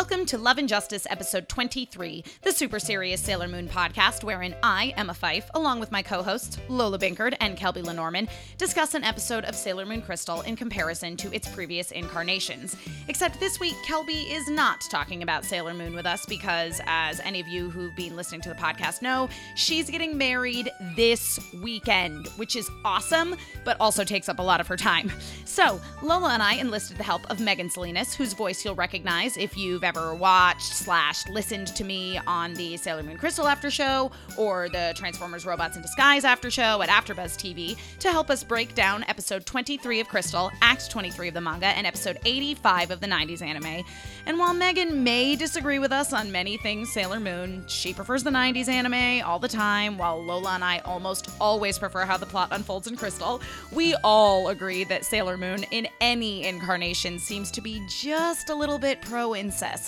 Welcome to Love and Justice, episode 23, the super serious Sailor Moon podcast, wherein I, Emma Fyffe, along with my co hosts, Lola Binkard and Kelby Lenormand, discuss an episode of Sailor Moon Crystal in comparison to its previous incarnations. Except this week, Kelby is not talking about Sailor Moon with us because, as any of you who've been listening to the podcast know, she's getting married this weekend, which is awesome, but also takes up a lot of her time. So, Lola and I enlisted the help of Megan Salinas, whose voice you'll recognize if you've ever watched slash listened to me on the Sailor Moon Crystal After Show or the Transformers Robots in Disguise After Show at AfterBuzz TV, to help us break down episode 23 of Crystal, Act 23 of the manga, and episode 85 of the 90s anime. And while Megan may disagree with us on many things Sailor Moon, she prefers the 90s anime all the time, while Lola and I almost always prefer how the plot unfolds in Crystal. We all agree that Sailor Moon, in any incarnation, seems to be just a little bit pro incest.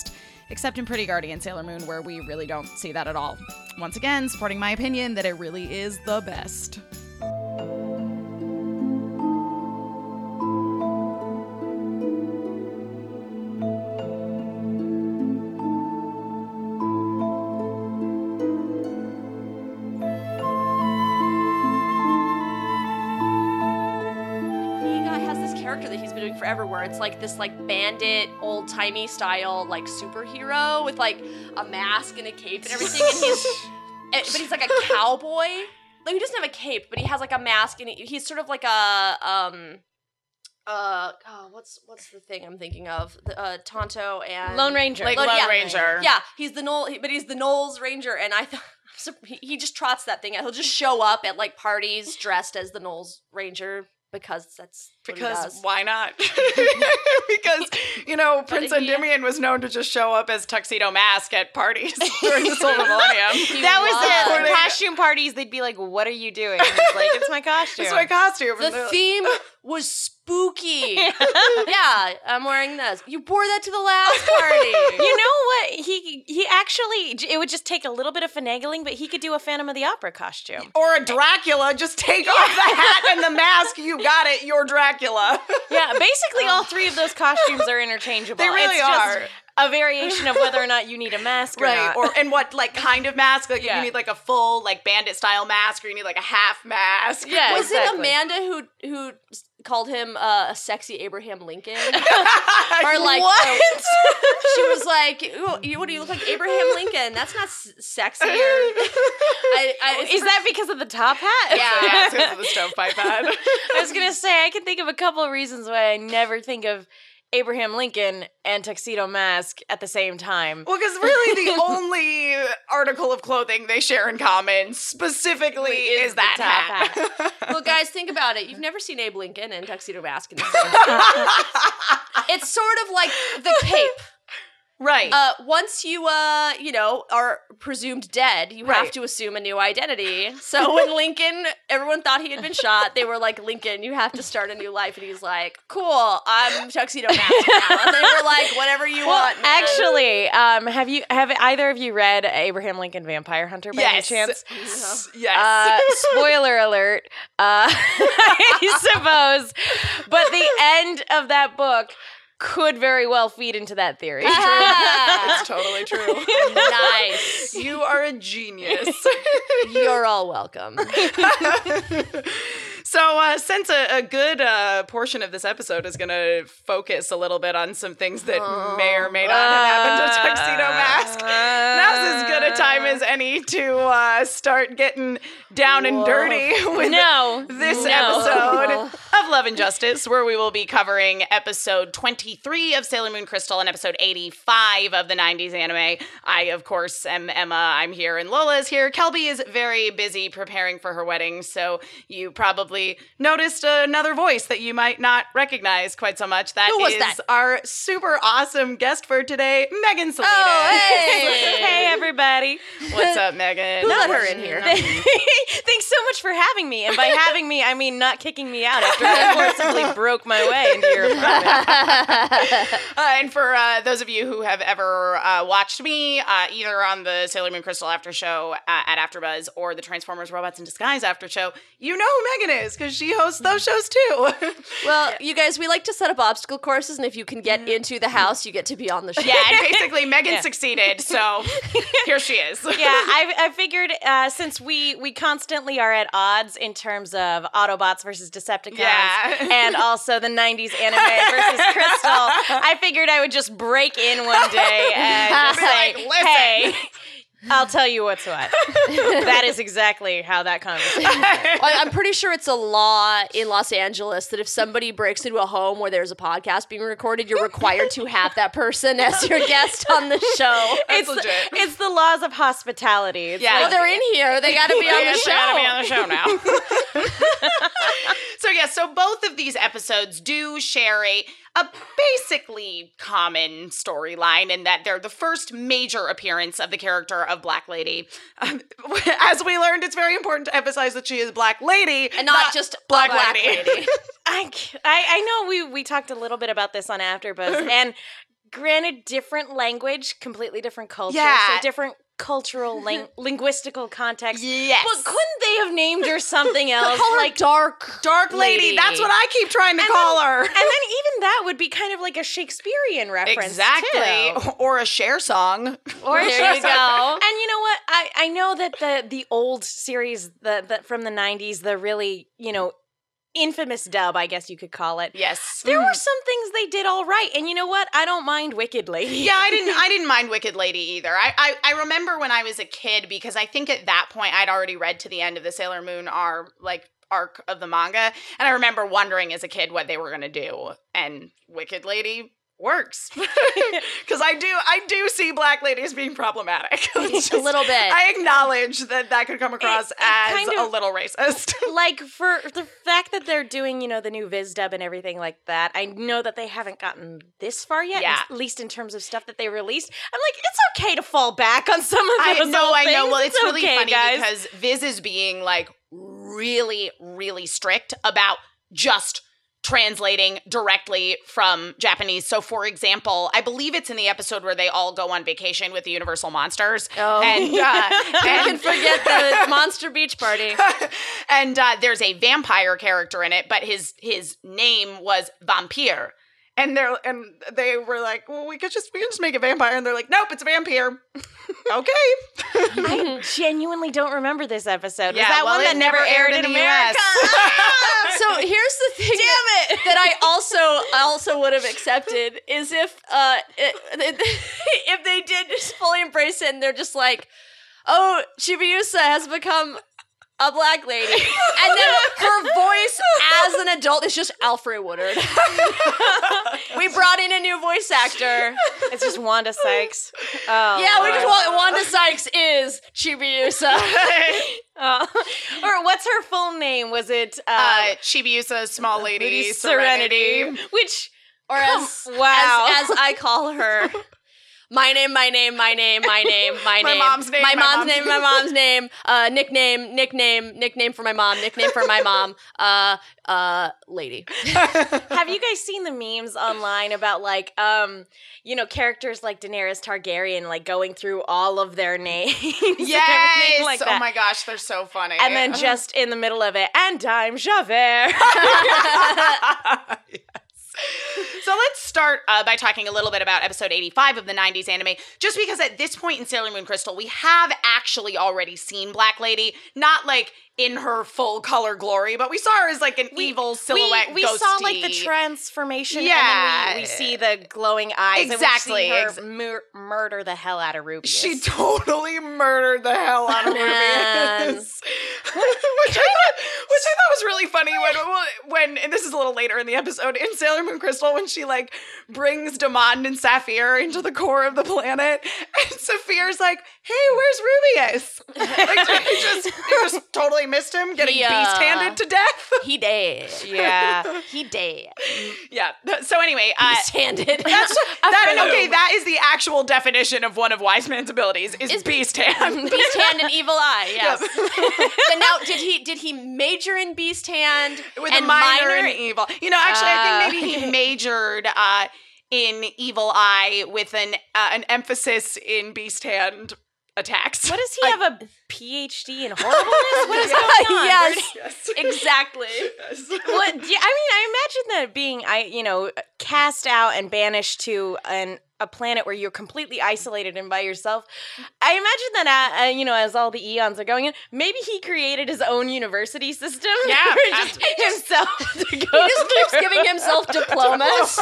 Except in Pretty Guardian Sailor Moon, where we really don't see that at all. Once again, supporting my opinion that it really is the best. Forever where it's like this like bandit old timey style like superhero with like a mask and a cape and everything and he's eh, but he's like a cowboy like he doesn't have a cape but he has like a mask and he, he's sort of like a um uh oh, what's what's the thing I'm thinking of the, uh Tonto and Lone Ranger. Like Lone- Lone yeah. Ranger. yeah he's the Knoll but he's the Knowles Ranger and I thought he he just trots that thing out. He'll just show up at like parties dressed as the Knowles Ranger because that's what he Because does. why not? because you know Prince Endymion was known to just show up as tuxedo mask at parties during the Silver Millennium. That was was. the, the costume parties. They'd be like, "What are you doing?" And he's like, "It's my costume." It's my costume. The And theme was spooky. yeah, I'm wearing this. You wore that to the last party. you know what? He he actually it would just take a little bit of finagling, but he could do a Phantom of the Opera costume. or a Dracula, just take off the hat and the mask. You got it. You're Dracula. Yeah, basically all three of those costumes are interchangeable. They really it's just are. a variation of whether or not you need a mask or right. not. Or and what like kind of mask? Like Yeah. you need like a full like bandit style mask, or you need like a half mask. Yeah, was exactly. it Amanda who who s- called him uh, a sexy Abraham Lincoln? or like, what? she was like, you, "What do you look like, Abraham Lincoln? That's not s- sexy." Or, I, I, Is that because of the top hat? Yeah. yeah, it's 'cause of the stovepipe hat. I was gonna say I can think of a couple of reasons why I never think of Abraham Lincoln and tuxedo mask at the same time. Well, because really the only article of clothing they share in common specifically Is is, that top hat. well, guys, think about it. You've never seen Abe Lincoln and tuxedo mask in the same. time. it's sort of like the cape. Right. Uh, once you, uh, you know, are presumed dead, you have to assume a new identity. So when Lincoln, everyone thought he had been shot. They were like, Lincoln, you have to start a new life. And he's like, cool, I'm tuxedo mask now. And they were like, whatever you Well, want. man." actually, um, have you have either of you read Abraham Lincoln Vampire Hunter by yes. any chance? S- Yes. Uh, spoiler alert, uh, I suppose. But the end of that book could very well feed into that theory. it's totally true. nice. You are a genius. You're all welcome. so, uh, since a, a good uh, portion of this episode is going to focus a little bit on some things that may or may not have happened to Tuxedo Mask, now's as good a time as any to uh, start getting down and dirty with no, this no. episode of Love and Justice, where we will be covering episode 23 of Sailor Moon Crystal and episode 85 of the 90s anime. I, of course, am Emma. I'm here, and Lola is here. Kelby is very busy preparing for her wedding, so you probably noticed another voice that you might not recognize quite so much. That Who was is that? our super awesome guest for today, Megan Salinas. Oh, hey. hey everybody. What's up, Megan? Who let her in here? Thanks so much for having me. And by having me, I mean not kicking me out after I forcibly broke my way into your apartment. Uh, and for uh, those of you who have ever uh, watched me, uh, either on the Sailor Moon Crystal after show uh, at AfterBuzz or the Transformers Robots in Disguise after show, you know who Megan is because she hosts those shows too. Well, you guys, we like to set up obstacle courses, and if you can get into the house, you get to be on the show. yeah, and basically Megan Yeah. succeeded, so here she is. yeah, I, I figured uh, since we we constantly are at odds in terms of Autobots versus Decepticons, Yeah. and also the '90s anime versus Crystal, I figured I would just break in one day and just Be say, like, "Listen." "Hey, I'll tell you what's what." that is exactly how that conversation. I- I'm pretty sure it's a law in Los Angeles that if somebody breaks into a home where there's a podcast being recorded, you're required to have that person as your guest on the show. That's It's the, legit. it's the laws of hospitality. It's Yeah. Well, they're in here. They got to be on the Yes, we gotta be on the show now. so yeah, so both of these episodes do share a a basically common storyline in that they're the first major appearance of the character of Black Lady. Um, as we learned, it's very important to emphasize that she is Black Lady And not, just Black, a black Lady. lady. I, c- I, I know we, we talked a little bit about this on AfterBuzz, and granted, different language, completely different culture, Yeah. so different cultural ling- linguistical context. yes. But couldn't they have named her something else? Call her like dark. Dark lady. Lady. That's what I keep trying to And call her. and then even that would be kind of like a Shakespearean reference. Exactly. too. Or a share song. Or There Shakespeare. you go. And you know what? I, I know that the the old series the, the from the '90s, the really you know infamous dub, I guess you could call it. Yes. There were mm. some things they did all right, and you know what? I don't mind Wicked Lady. yeah, I didn't. I didn't mind Wicked Lady either. I, I I remember when I was a kid because I think at that point I'd already read to the end of the Sailor Moon R like arc of the manga, and I remember wondering as a kid what they were gonna do, and Wicked Lady works because I do I do see Black Ladies being problematic. It's A little bit. I acknowledge that that could come across it as kind a little racist. like for the fact that they're doing, you know, the new Viz dub and everything like that. I know that they haven't gotten this far yet, Yeah. at least in terms of stuff that they released. I'm like, it's okay to fall back on some of I those. know, I know. Well, it's, really okay, funny guys. because Viz is being like really, really strict about just translating directly from Japanese. So, for example, I believe it's in the episode where they all go on vacation with the Universal Monsters. Oh. And, uh, Who can and, forget the Monster Beach Party? and uh, there's a vampire character in it, but his his name was Vampire. And they're and they were like, well, we could just we can just make a vampire, and they're like, nope, it's a vampire. okay. I genuinely don't remember this episode. Yeah, Was that well, one that never aired in, the America? so here's the thing that, I also also would have accepted is if uh if they did just fully embrace it and they're just like, oh, Chibiusa has become a black lady, and then her voice as an adult is just Alfre Woodard. we brought in a new voice actor. It's just Wanda Sykes. Oh, Yeah, we just want Wanda Sykes is Chibiusa. Oh. or what's her full name? Was it uh, uh, Chibiusa, small lady, Lady serenity. Which Or as, wow. as, as I call her. My name, my name, my name, my name, my, My name. mom's name, My my mom's mom's name, my mom's name. Uh, nickname, nickname, nickname for my mom, nickname for my mom. Uh, uh, lady. Have you guys seen the memes online about like um you know characters like Daenerys Targaryen like going through all of their names Yes. like oh that. my gosh, they're so funny. and then just in the middle of it and I'm Javert. So let's start uh, by talking a little bit about episode 85 of the 90s anime, just because at this point in Sailor Moon Crystal, we have actually already seen Black Lady, not like in her full color glory, but we saw her as like an evil silhouette we, we saw like the transformation Yeah. and then we, we see the glowing eyes Exactly, and we see her mur- murder the hell out of Rubeus. She totally murdered the hell out of. Rubeus. which, I thought, which I thought was really funny when, when, and this is a little later in the episode, in Sailor Moon Crystal, when she like brings Demond and Sapphire into the core of the planet, and Sapphire's like, hey, where's Rubeus? like, it just, it just totally missed him getting He, uh, beast handed to death. He dead. Yeah. He dead. yeah. So anyway, uh, Beast handed. that's that. Okay, that is the actual definition of one of Wise Man's abilities is, Is- beast hand. Beast hand and evil eye. Yes. and now, did he did he major in beast hand with and a minor, in in evil. You know, actually, I think maybe Uh. he majored uh, in evil eye with an uh, an emphasis in beast hand attacks. What does he have a PhD in horribleness? What is going on? Yes. Yes. exactly. Yes. What? do you- I mean, I imagine that being, I you know, cast out and banished to an a planet where you're completely isolated and by yourself. I imagine that, uh, uh, you know, as all the eons are going in, maybe he created his own university system. Yeah, just himself to go. He just keeps giving himself diplomas.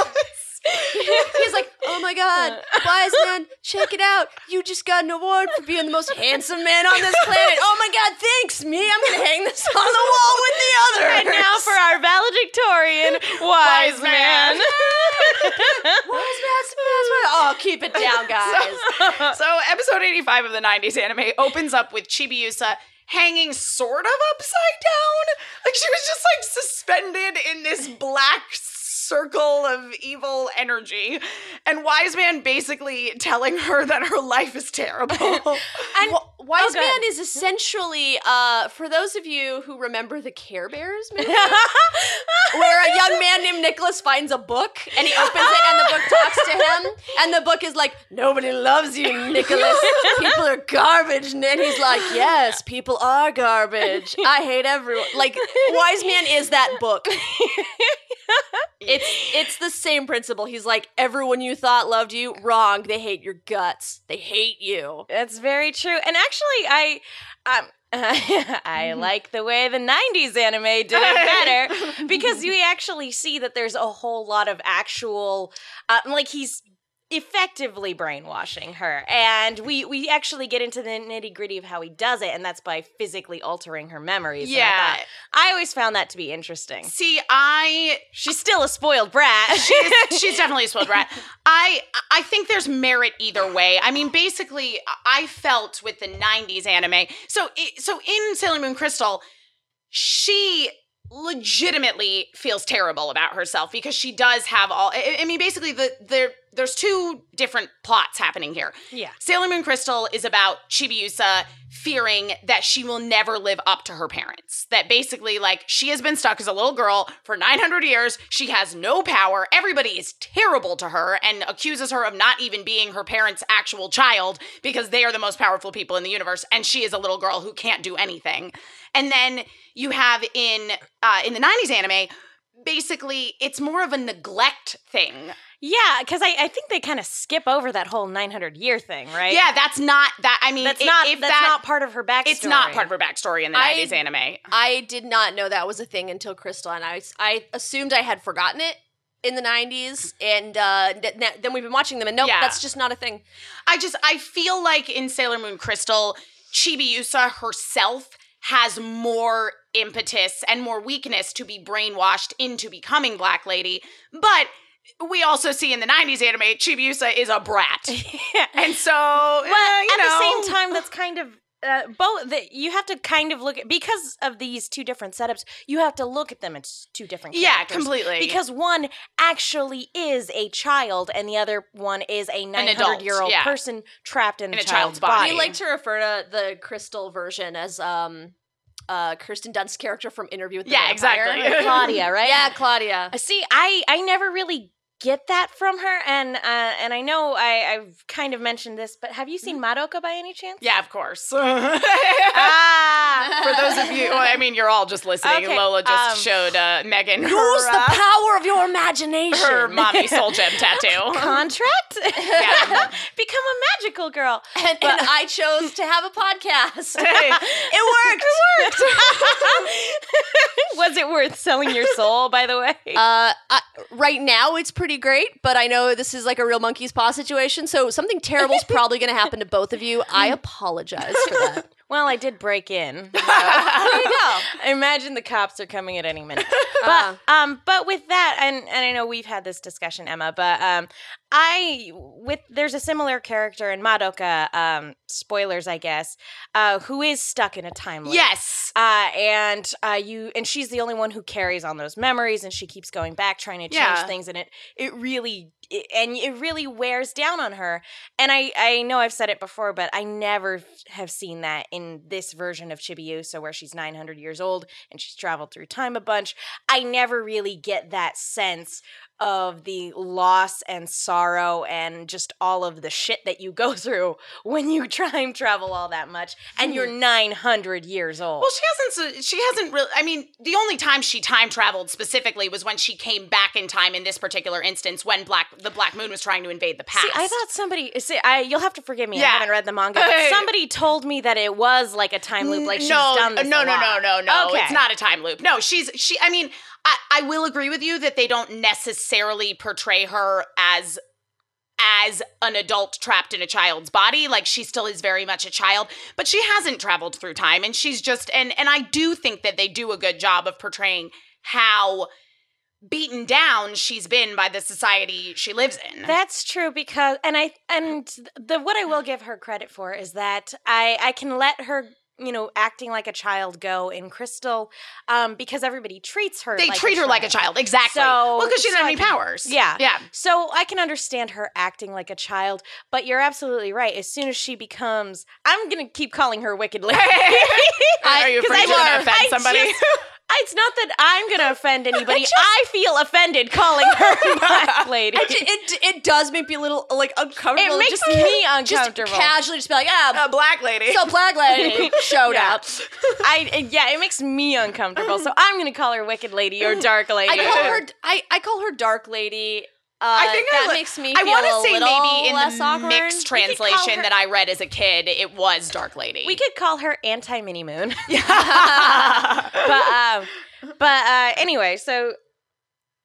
Oh my god, uh. wise man, check it out. You just got an award for being the most handsome man on this planet. Oh my god, thanks, me. I'm gonna hang this on the wall with the other. And now for our valedictorian, wise, Wise man. man. wise man, wise man. Oh, keep it down, guys. so episode 85 of the 90s anime opens up with Chibiusa hanging sort of upside down. Like she was just like suspended in this black circle of evil energy. And Wise Man basically telling her that her life is terrible. And Wise Oh, Man is essentially, uh, for those of you who remember the Care Bears movie, where a young man named Nicholas finds a book and he opens it and the book talks to him and the book is like, nobody loves you, Nicholas. People are garbage. And he's like, yes, people are garbage. I hate everyone. Like, Wise Man is that book. It's it's the same principle. He's like, everyone you thought loved you, wrong. They hate your guts. They hate you. That's very true. And actually, I, um, I like the way the '90s anime did it better because we actually see that there's a whole lot of actual, uh, like he's effectively brainwashing her, and we we actually get into the nitty gritty of how he does it, and that's by physically altering her memories. I yeah. thought- I always found that to be interesting. See, I She's still a spoiled brat. she's, she's definitely a spoiled brat. I I think there's merit either way. I mean, basically, I felt with the '90s anime. So so in Sailor Moon Crystal, she legitimately feels terrible about herself because she does have all. I, I mean, basically, the there there's two different plots happening here. yeah. Sailor Moon Crystal is about Chibiusa fearing that she will never live up to her parents. That basically, like, she has been stuck as a little girl for 900 years. She has no power. Everybody is terrible to her and accuses her of not even being her parents' actual child because they are the most powerful people in the universe. And she is a little girl who can't do anything. And then you have in uh, in the 90s anime, basically, it's more of a neglect thing. Yeah, because I, I think they kind of skip over that whole 900 year thing, right? Yeah, that's not that. I mean, That's i- not if that's that, not part of her backstory. It's not part of her backstory in the I- 90s anime. I did not know that was a thing until Crystal, and I I assumed I had forgotten it in the '90s, and uh, th- th- then we've been watching them, and nope, Yeah. that's just not a thing. I just I feel like in Sailor Moon Crystal, Chibiusa herself has more impetus and more weakness to be brainwashed into becoming Black Lady, but we also see in the 90s anime Chibiusa is a brat. And so, But eh, you at know, the same time, that's kind of uh, both. That you have to kind of look at because of these two different setups. You have to look at them as two different. yeah, completely. Because one actually is a child, and the other one is a 900 year old yeah. person trapped in, In a, a child's, child's body. body. We like to refer to the Crystal version as um, uh, Kirsten Dunst's character from Interview with the Yeah, Vampire. exactly. Claudia, right? Yeah, Claudia. See, I I never really get that from her, and uh, and I know I I've kind of mentioned this, but have you seen Madoka by any chance? yeah, of course. Ah, For those of you, well, I mean, you're all just listening. Okay, Lola just um, showed uh, Megan Use her, the uh, power of your imagination. her mommy soul gem tattoo. contract. Yeah. Become a magical girl. and, and I chose to have a podcast. Hey. it worked. It worked. Was it worth selling your soul? By the way. Uh, I, right now it's pretty great, but I know this is like a real monkey's paw situation, so something terrible is probably going to happen to both of you. I apologize for that. Well, I did break in. there you go. I imagine the cops are coming at any minute. Uh, But um, but with that, and and I know we've had this discussion, Emma. But um, I with there's a similar character in Madoka. Um, spoilers, I guess. Uh, who is stuck in a time loop. yes. Uh, and uh, you and she's the only one who carries on those memories, and she keeps going back trying to change Yeah. things, and it it really and it really wears down on her. And I I know I've said it before, but I never have seen that in this version of Chibiusa, where she's nine hundred years old and she's traveled through time a bunch. I never really get that sense of the loss and sorrow and just all of the shit that you go through when you time travel all that much and you're hmm. 900 years old. Well, she hasn't. She hasn't really. I mean, the only time she time traveled specifically was when she came back in time. In this particular instance, when Black the Black Moon was trying to invade the past. See, I thought somebody. See, I you'll have to forgive me. I haven't read the manga. But somebody told me that it was like a time loop. Like she's no, done this. no, no, no, lot. no, no. Okay. It's not a time loop. No, she's she. I mean, I, I will agree with you that they don't necessarily portray her as as an adult trapped in a child's body. Like she still is very much a child but she hasn't traveled through time and she's just and and I do think that they do a good job of portraying how beaten down she's been by the society she lives in. That's true because and I and the what I will give her credit for is that I I can let her you know acting like a child go in Crystal um because everybody treats her they like treat her like a child exactly So- well because she doesn't so have any powers yeah. yeah So I can understand her acting like a child, but you're absolutely right. As soon as she becomes, I'm gonna keep calling her Wicked Lady. are you afraid I you're gonna just- offend somebody just- it's not that I'm gonna offend anybody. I feel offended calling her Black Lady. I ju- it, it does make me a little like uncomfortable. it makes just, me just uncomfortable. casually just be like, ah, a black lady so black lady showed Yeah. up. I yeah, it makes me uncomfortable. So I'm gonna call her Wicked Lady or Dark Lady. I call her I, I call her dark lady. Uh, I think I that li- makes me. I want to say maybe in the awkward. mixed We could call translation her- that I read as a kid, it was Dark Lady. we could call her Anti Mini Moon. yeah. but um, but uh, anyway, so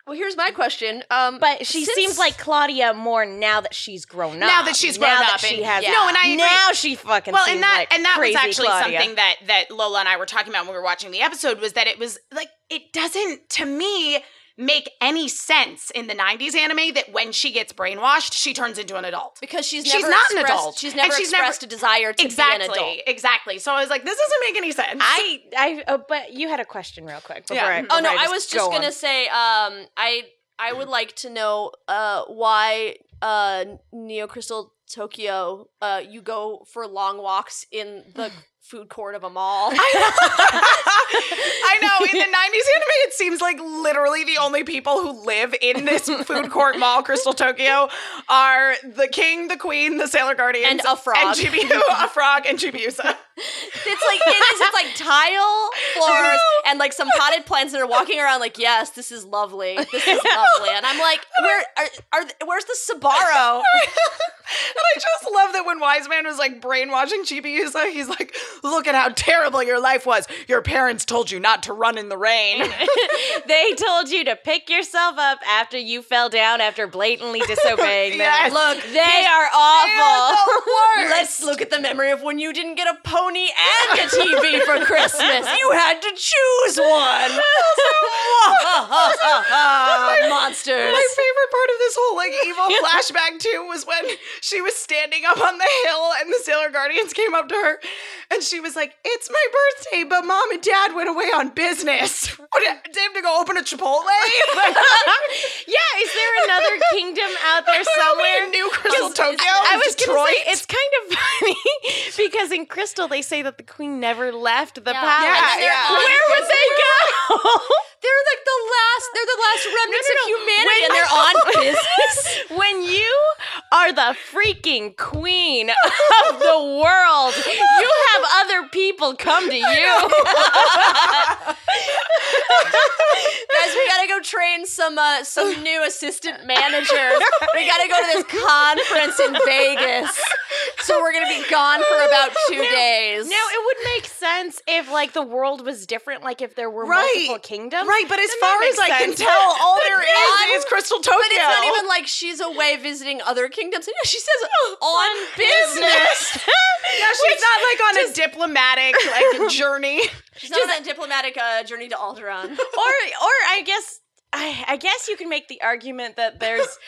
Well, here's my question. Um, but she since- seems like Claudia more now that she's grown up. Now that she's grown now up she has yeah. No, and I agree. now she fucking well, seems and that like and that was actually Claudia. something that that Lola and I were talking about when we were watching the episode was that it was like it doesn't to me make any sense in the 90s anime that when she gets brainwashed, she turns into an adult. because she's She's never not an adult. She's And never she's never- expressed a desire to be an adult. Exactly. So I was like, this doesn't make any sense. I I uh, but you had a question real quick before Yeah. I, Oh no, before I was just go gonna say, um, I I would like to know uh why uh Neo Crystal Tokyo uh you go for long walks in the food court of a mall. I know. In the 90s anime, it seems like literally the only people who live in this food court mall, Crystal Tokyo, are the king, the queen, the sailor guardians, And a frog. and Chibiu, a frog, and Chibiusa. It's like it is. It's like tile floors and like some potted plants that are walking around. Like, yes, this is lovely. This is lovely. And I'm like, where are, are where's the Sbarro? And I just love that when Wise Man was like brainwashing Chibiusa, he's like, look at how terrible your life was. Your parents told you not to run in the rain. they told you to pick yourself up after you fell down after blatantly disobeying them. Yes. Look, they are awful. Let's look at the memory of when you didn't get a pony and a TV for Christmas. You had to choose one. Monsters. My favorite part of this whole like evil flashback too was when she was standing up on the hill and the Sailor Guardians came up to her and she was like, "It's my birthday, but mom and dad went away on business. What, did they have to go open a Chipotle? yeah, is there another kingdom out there somewhere? New Crystal Tokyo, I, I was Detroit? gonna say it's kind of funny because in Crystal they say that the queen never left the Yeah. palace. Yeah, yeah. Where would they go? They're like the last. They're the last remnants No, no, of humanity, When- and they're on business. when you are the freaking queen of the world, you have other people come to you. Guys, we gotta go train some uh, some new assistant managers. We gotta go to this conference in Vegas. So we're gonna be gone for about two days. Now it would make sense if like the world was different, like if there were Right. multiple kingdoms. Right, but as far as I can tell, all there is is Crystal Tokyo. But it's not even like she's away visiting other kingdoms. Yeah, she says on business. Yeah, she's not like on a diplomatic like journey. She's not on that diplomatic uh, journey to Alderaan. or or I guess I, I guess you can make the argument that there's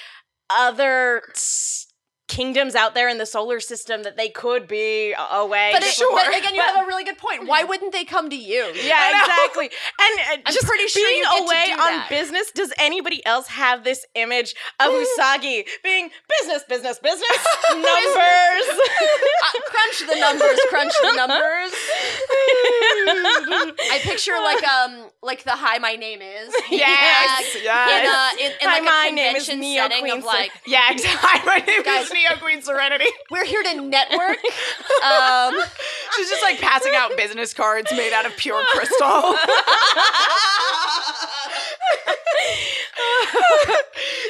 other s- kingdoms out there in the solar system that they could be away. But, it, before- but again, you but- have a really good point. Why wouldn't they come to you? yeah, exactly. And uh, I'm just pretty sure being you get to away on that. business. Does anybody else have this image of Usagi being business, business, business, numbers? Uh, crunch the numbers. Crunch the numbers. I picture like um like the hi my name is Yes, yeah, yes. uh, in, in Hi, like my a name is convention setting Queen of like Yeah, exactly. My name Guys. is Neo Queen Serenity. we're here to network. Um, She's just like passing out business cards made out of pure crystal.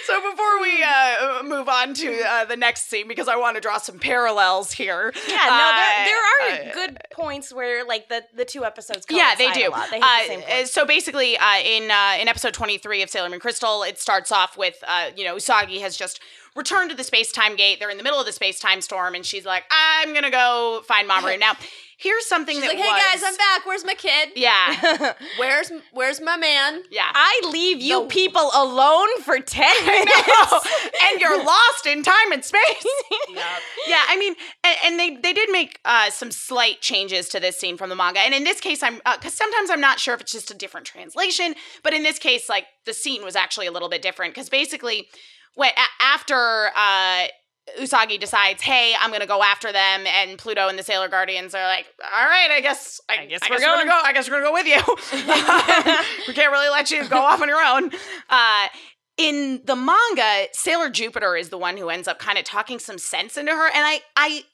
so before we uh, move on to uh, the next scene, because I want to draw some parallels here. Yeah, no, there, there uh, are good points where like the the two episodes. yeah, they do. A lot. They hit Uh, the same uh, so basically, uh, in uh, in episode twenty three of Sailor Moon Crystal, it starts off with uh, you know Usagi has just returned to the space time gate. They're in the middle of the space time storm, and she's like, "I'm gonna go find Mamoru." now, here's something she's that like, hey was, guys, I'm back. Where's my kid? Yeah, Where's where's my man? yeah. I leave you The- people alone for ten minutes. And you're lost in time and space. yeah, I mean, and, and they they did make uh, some slight changes to this scene from the manga, and in this case, I'm because sometimes I'm not sure if it's just a different translation, but in this case, like the scene was actually a little bit different because basically, when a- after. Uh, Usagi decides, "Hey, I'm gonna go after them," and Pluto and the Sailor Guardians are like, "All right, I guess, I, I guess I we're guess we're gonna go. I guess we're gonna go with you. we can't really let you go off on your own." Uh, in the manga, Sailor Jupiter is the one who ends up kind of talking some sense into her, and I, I,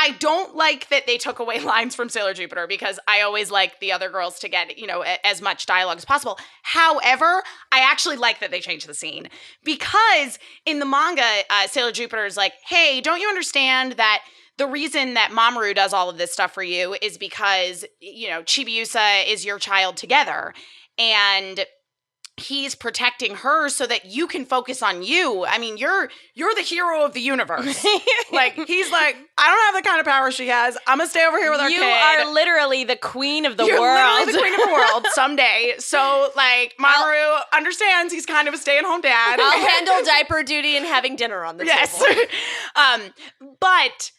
I don't like that they took away lines from Sailor Jupiter because I always like the other girls to get you know a- as much dialogue as possible. However, I actually like that they changed the scene because in the manga, uh, Sailor Jupiter is like, "Hey, don't you understand that?" The reason that Mamoru does all of this stuff for you is because, you know, Chibiusa is your child together. And he's protecting her so that you can focus on you. I mean, you're you're the hero of the universe. like he's like, I don't have the kind of power she has. I'm gonna stay over here with our you kid. are literally the queen of the world. You're world. literally the queen of the world someday. So like Mamoru understands he's kind of a stay-at-home dad. I'll handle diaper duty and having dinner on the yes. table. um, but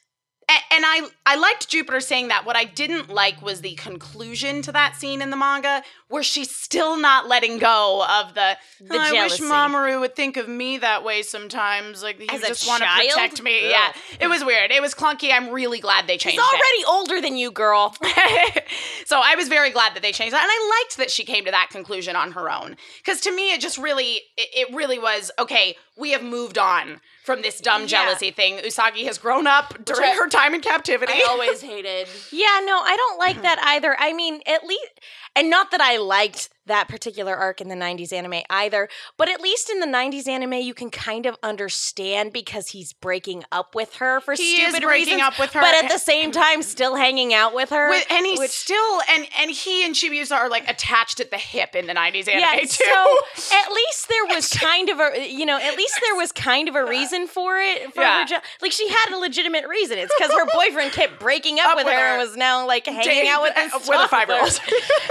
and I I liked Jupiter saying that. What I didn't like was the conclusion to that scene in the manga, where she's still not letting go of the. The I jealousy. wish Mamoru would think of me that way sometimes. Like you As a just want to child? protect me. Ugh. Yeah, it was weird. It was clunky. I'm really glad they changed He's it. already older than you, girl. so I was very glad that they changed that, and I liked that she came to that conclusion on her own. Because to me, it just really, it, it really was okay. We have moved on from this dumb Yeah. jealousy thing. Usagi has grown up during I- her time in captivity. I always hated. Yeah, no, I don't like mm-hmm. that either. I mean, at least, and not that I liked that particular arc in the 90s anime either, but at least in the 90s anime, you can kind of understand because he's breaking up with her for He stupid breaking reasons, up with her. but at the same time, still hanging out with her. With- and he's which- still and and he and Chibiusa are like attached at the hip in the '90s anime yeah, too. so at least there was kind of a, you know, at least there was kind of a reason for it. For Yeah. like she had a legitimate reason. It's because her boyfriend kept breaking up, Up with, with her, her. and was now like hanging out with with a five-year-old.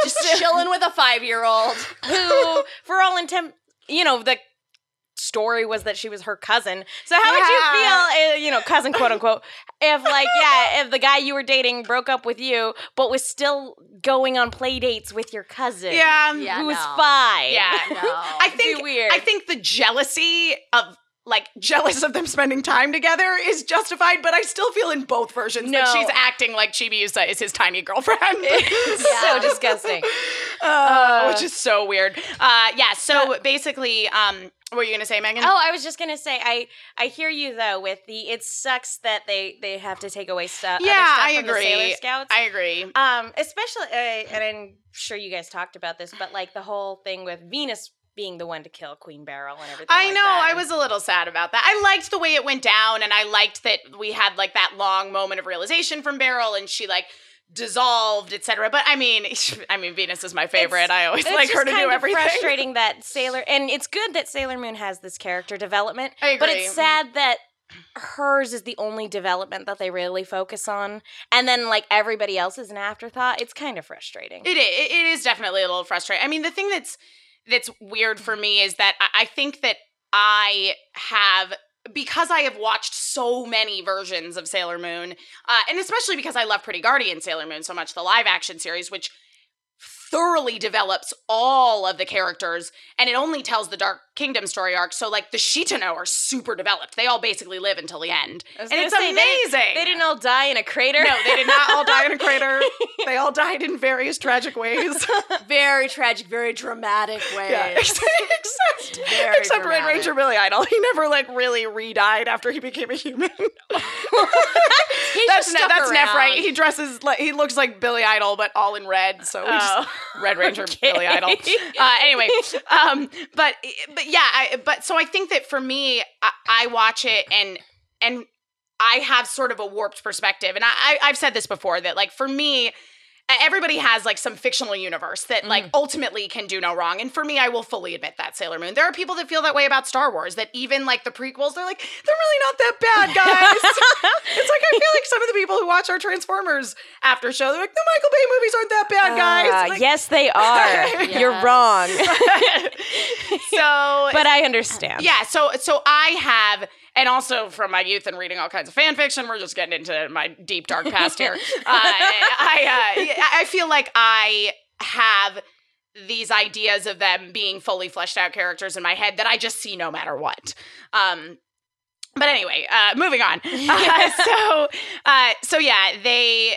Just chilling with a five year old. Who, for all intent, you know, the story was that she was her cousin. So how would you feel, uh, you know, cousin quote unquote, if like, yeah, if the guy you were dating broke up with you, but was still going on play dates with your cousin? yeah, Yeah. Who was no. five. yeah. No. I It'd be think weird. I think the jealousy of like jealous of them spending time together is justified, but I still feel in both versions that she's acting like Chibi Chibiusa is his tiny girlfriend. so disgusting. Uh, which is so weird. Uh, yeah. So basically, um, what were you gonna say, Megan? Oh, I was just gonna say, I I hear you though with the it sucks that they they have to take away stuff. Yeah, stuff I the Sailor agree. Scouts. I agree. Um, especially, uh, and I'm sure you guys talked about this, but like the whole thing with Venus being the one to kill Queen Beryl and everything. I like know. that. I was a little sad about that. I liked the way it went down, and I liked that we had like that long moment of realization from Beryl, and she like dissolved, etc. But I mean, I mean, Venus is my favorite. It's- I always like her to kind do of everything. Frustrating that Sailor, and it's good that Sailor Moon has this character development. I But it's sad that hers is the only development that they really focus on, and then like everybody else is an afterthought. It's kind of frustrating. It is, it is definitely a little frustrating. I mean, the thing that's that's weird for me is that I, think that I have because I have watched so many versions of Sailor Moon, uh, and especially because I love Pretty Guardian Sailor Moon so much, the live action series, which thoroughly develops all of the characters and it only tells the Dark Kingdom story arc. So like the Shitennou are super developed. They all basically live until the end. And it's say, amazing. They, they didn't all die in a crater. No, they did not all die in a crater. They all died in various tragic ways. Very tragic, very dramatic ways. Yeah, except, Very except Red. Ranger Billy Idol. He never like really re-died after he became a human. That's ne- that's Neff, right? He dresses like he looks like Billy Idol, but all in red. So Oh. just Red Ranger Okay. Billy Idol. Uh, anyway, um, but but yeah, I, but so I think that for me, I, I watch it and and I have sort of a warped perspective, and I, I I've said this before that like for me. Everybody has like some fictional universe that like ultimately can do no wrong. And for me, I will fully admit that Sailor Moon. There are people that feel that way about Star Wars, that even like the prequels, they're like, they're really not that bad, guys. it's like I feel like some of the people who watch our Transformers after show, they're like, the Michael Bay movies aren't that bad, guys. Ah, Like, yes, they are. You're wrong, so but I understand. yeah, so so I have, and also from my youth and reading all kinds of fan fiction, we're just getting into my deep dark past here. uh, I uh, I feel like I have these ideas of them being fully fleshed out characters in my head that I just see no matter what. Um, but anyway, uh, moving on. Uh, so, uh, so yeah, they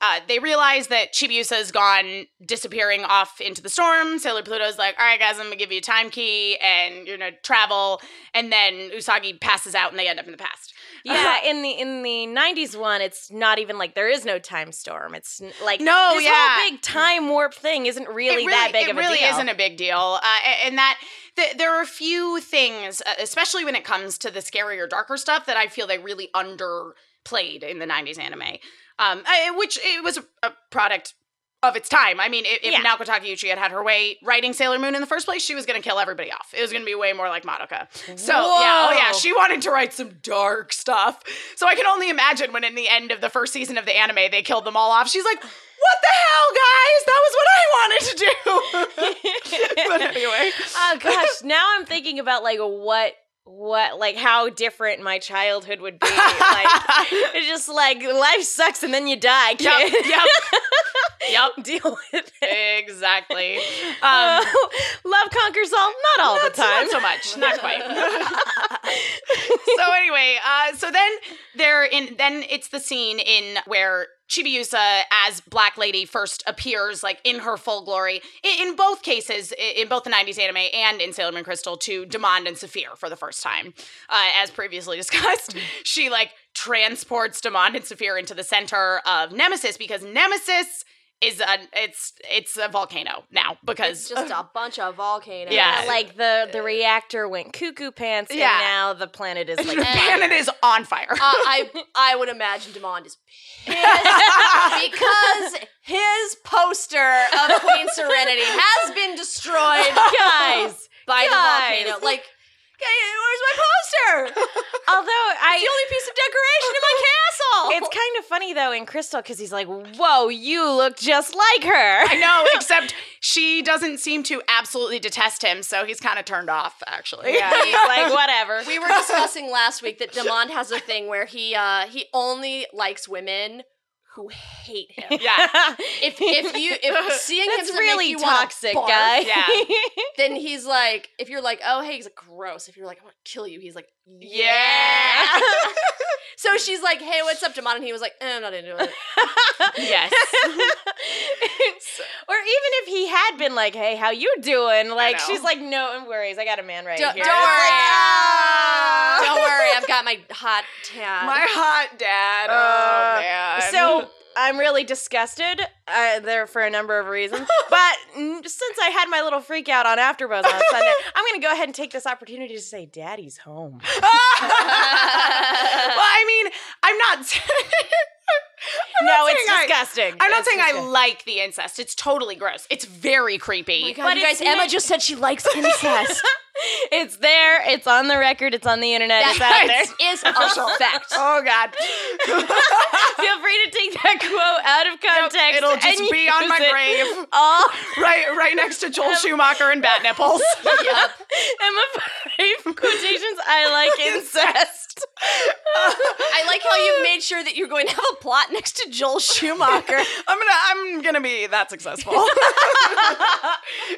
uh, they realize that Chibiusa's gone disappearing off into the storm. Sailor Pluto's like, "All right, guys, I'm gonna give you a time key, and you're gonna travel." And then Usagi passes out, and they end up in the past. Yeah, in the in the '90s one, it's not even like there is no time storm. It's like No, this yeah. whole big time warp thing isn't really, it that big it of a really deal. isn't a big deal, uh, and that th- there are a few things, uh, especially when it comes to the scarier, darker stuff, that I feel they really underplayed in the '90s anime. Um, I- which it was a, a product of its time. I mean, if, if Yeah. Naoko Takeuchi had had her way writing Sailor Moon in the first place, she was going to kill everybody off. It was going to be way more like Madoka. So yeah, oh yeah, she wanted to write some dark stuff. So I can only imagine when in the end of the first season of the anime they killed them all off. She's like, "What the hell, guys? That was what I wanted to do." but anyway, oh gosh, now I'm thinking about like what what like how different my childhood would be. like it's just like life sucks and then you die, yep, kid. yep, yep, Deal with it. exactly. Um, Love conquers all, not all not, the time. not so much, not quite. so anyway, uh, so then they're in. Then it's the scene in where Chibiusa as Black Lady first appears, like in her full glory. In, in both cases, in both the '90s anime and in Sailor Moon Crystal, to Demand and Saphir for the first time, uh, as previously discussed. she like transports Demand and Saphir into the center of Nemesis because Nemesis is a it's it's a volcano now because It's just a bunch of volcanoes. Yeah. Yeah, like the the reactor went cuckoo pants, Yeah. and now the planet is like the planet is on fire. Uh, I I would imagine Demond is pissed because his poster of Queen Serenity has been destroyed guys. by Guys. the volcano. Like, okay, where's my poster? Although I, It's the only piece of decoration in my castle. it's kind of funny though in Crystal because he's like, "Whoa, you look just like her." I know, except she doesn't seem to absolutely detest him, so he's kind of turned off, actually. yeah, he's like, "Whatever." we were discussing last week that Demond has a thing where he uh he only likes women who hate him. yeah. If if you if seeing him That's doesn't really toxic, barf, guy. Yeah. then he's like, if you're like, oh hey, he's like gross. If you're like, I want to kill you, he's like, Yeah. so she's like, hey, what's up, Demond? And he was like, eh, I'm not into it. yes. or even if he had been like, "Hey, how you doing?" Like she's like, "No worries, I got a man right here." don't worry. Like. Don't worry, I've got my hot tad. My hot dad. Uh, oh, man. So I'm really disgusted uh, there for a number of reasons. but since I had my little freak out on AfterBuzz on Sunday, I'm going to go ahead and take this opportunity to say, "Daddy's home." well, I mean, I'm not. no, it's saying I- disgusting. I'm not It's saying I like the incest. It's totally gross. It's very creepy. Oh God, But you guys, Emma meant- just said she likes incest. It's there. It's on the record. It's on the internet. It's out there. That is a fact. oh God. Feel free to take that quote out of context. It'll just be on my grave. All right, right next to Joel Schumacher and bat nipples. Yup. Emma five quotations. I like incest. I like how you made sure that you're going to have a plot next to Joel Schumacher. I'm gonna, I'm gonna be that successful.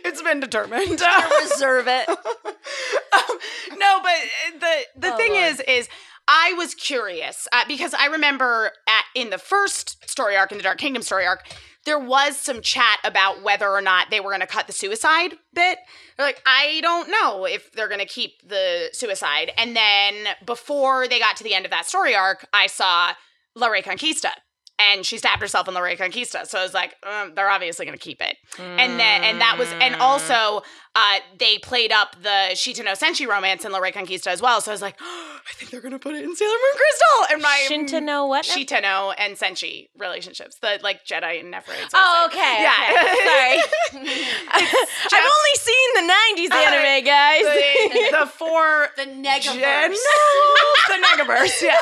it's been determined. Reserve it. No, but the the Oh, thing Lord. is, is I was curious uh, because I remember at in the first story arc in the Dark Kingdom story arc, there was some chat about whether or not they were going to cut the suicide bit. They're like, I don't know if they're going to keep the suicide. And then before they got to the end of that story arc, I saw La Reconquista. And she stabbed herself in La Reconquista. So I was like, um, they're obviously going to keep it. And then, and that was, and also, uh, they played up the Shita no Senshi romance in La Reconquista as well. So I was like, oh, I think they're going to put it in Sailor Moon Crystal. And my Shinta no what? now? Shitennou and Senshi relationships, the like Jadeite and Nephrites. Oh, okay. Yeah. okay. Sorry. I've only seen the '90s anime, guys. the, the four The Negaverse. Gen- the Negaverse, yeah.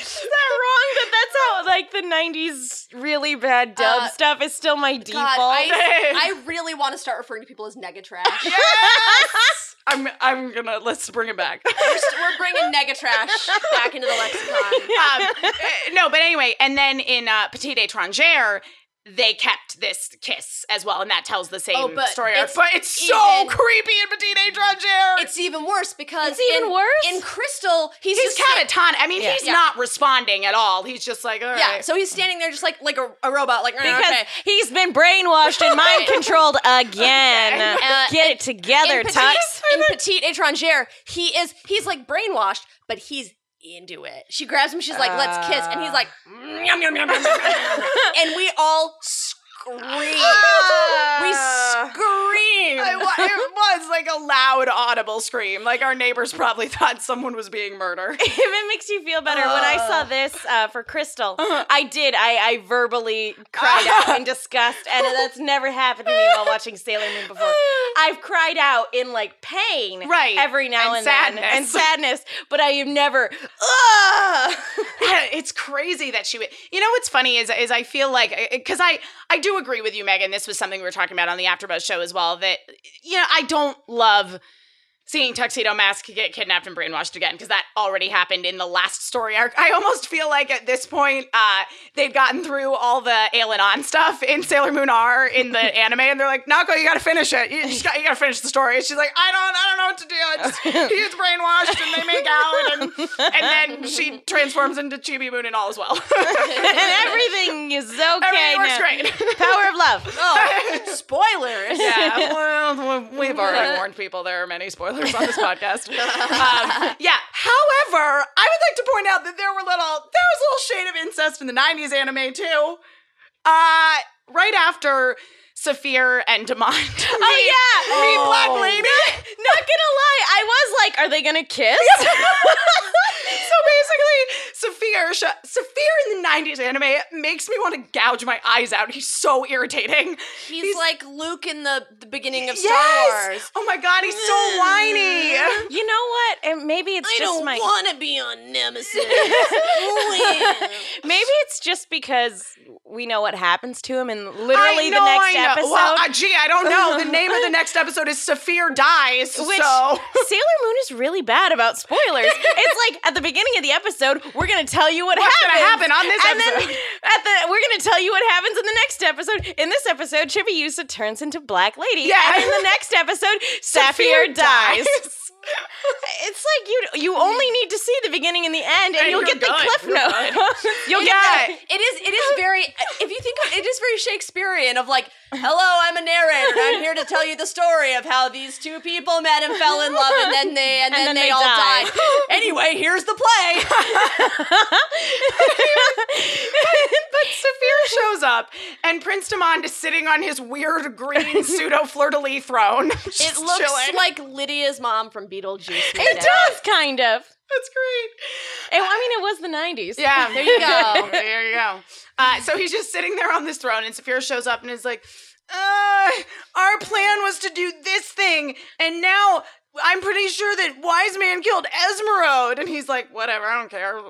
Is that wrong? That that's how like the '90s really bad dub Uh, stuff is still my default. God, I, I really want to start referring to people as Negatrash. Yes! I'm I'm gonna let's bring it back. we're, st- we're bringing Negatrash back into the lexicon. um, uh, no, but anyway, and then in uh, Petite Étrangère, they kept this kiss as well, and that tells the same Oh, but story arc. it's But it's so even- creepy in Petite Étrangère. It's even worse because It's even in, worse? in Crystal, he's, he's just sta- catatonic. I mean, Yeah. he's Yeah. not responding at all. He's just like, all right. Yeah, so he's standing there just like like a, a robot, like because okay. he's been brainwashed and mind controlled again. Uh, Get it together, in Petite, Tux. in Petite Étrangère, he is he's like brainwashed, but he's into it. She grabs him, she's like, "Let's kiss," and he's like, ah. "Yum, yum, yum, yum, yum, yum." and we all scream. Ah. we scream. I it was like a loud, audible scream. Like our neighbors probably thought someone was being murdered. if it makes you feel better, when I saw this uh, for Crystal, I did. I, I verbally cried out in disgust, and that's never happened to me while watching Sailor Moon before. I've cried out in like pain, Right. every now And and, then, and sadness, but I have never. It's crazy that she would. You know what's funny is is I feel like because I I do agree with you, Megan. This was something we were talking about on the AfterBuzz show as well. That you know I don't love seeing Tuxedo Mask get kidnapped and brainwashed again because that already happened in the last story arc. I almost feel like at this point uh, they've gotten through all the Aelin on stuff in Sailor Moon R in the anime, and they're like, Naoko, you got to finish it. You just got you got to finish the story. And she's like, I don't I don't know what to do. Just, he's brainwashed and they make out, and and then she transforms into Chibi Moon and all is well. and everything is okay Everything works now. great. Power of love. oh, spoilers. yeah, well, we've already warned people there are many spoilers on this podcast. Um, yeah. However, I would like to point out that there were little there was a little shade of incest in the '90s anime too. Uh, right after Saphir and Demande. Oh yeah, meet Oh. Black Lady. Not gonna lie, I was like, are they gonna kiss? so basically, Saphir, sh- Saphir in the '90s anime makes me want to gouge my eyes out. He's so irritating. He's, like Luke in the, the beginning of Star Yes! Wars. Oh my god, he's so mm. whiny. You know what? And maybe it's I just don't my want to be on Nemesis. maybe it's just because we know what happens to him in I literally the know, next I episode. Well, uh, gee, I don't know. The name of the next episode is Saphir Dies. which so Sailor Moon is really bad about spoilers. it's like at the beginning of the episode, we're gonna tell you what What's happens. gonna happen on this and episode? then at the we're gonna tell you what happens in the next episode. In this episode, Chibiusa turns into Black Lady. Yeah. And in the next episode, Sapphire dies. It's like you you only need to see the beginning and the end, and And you'll you're get the good. cliff You're note. you'll Yeah. get it is it is very if you think of, it is very Shakespearean of like hello I'm a narrator and I'm here to tell you the story of how these two people met and fell in love and then they and, And then, then they, they all died. died. anyway, here's the play. but Saphir shows up, and Prince Demande is sitting on his weird green pseudo fleur de lis throne. It looks like Lydia's mom from Beetlejuice. made it does kind of. That's great. And, I mean, it was the 90s. Yeah, There you go. there you go. Uh, so he's just sitting there on this throne, and Saphira shows up and is like, uh, "Our plan was to do this thing, and now." I'm pretty sure that Wise Man killed Esmeralda, and he's like, "Whatever, I don't care.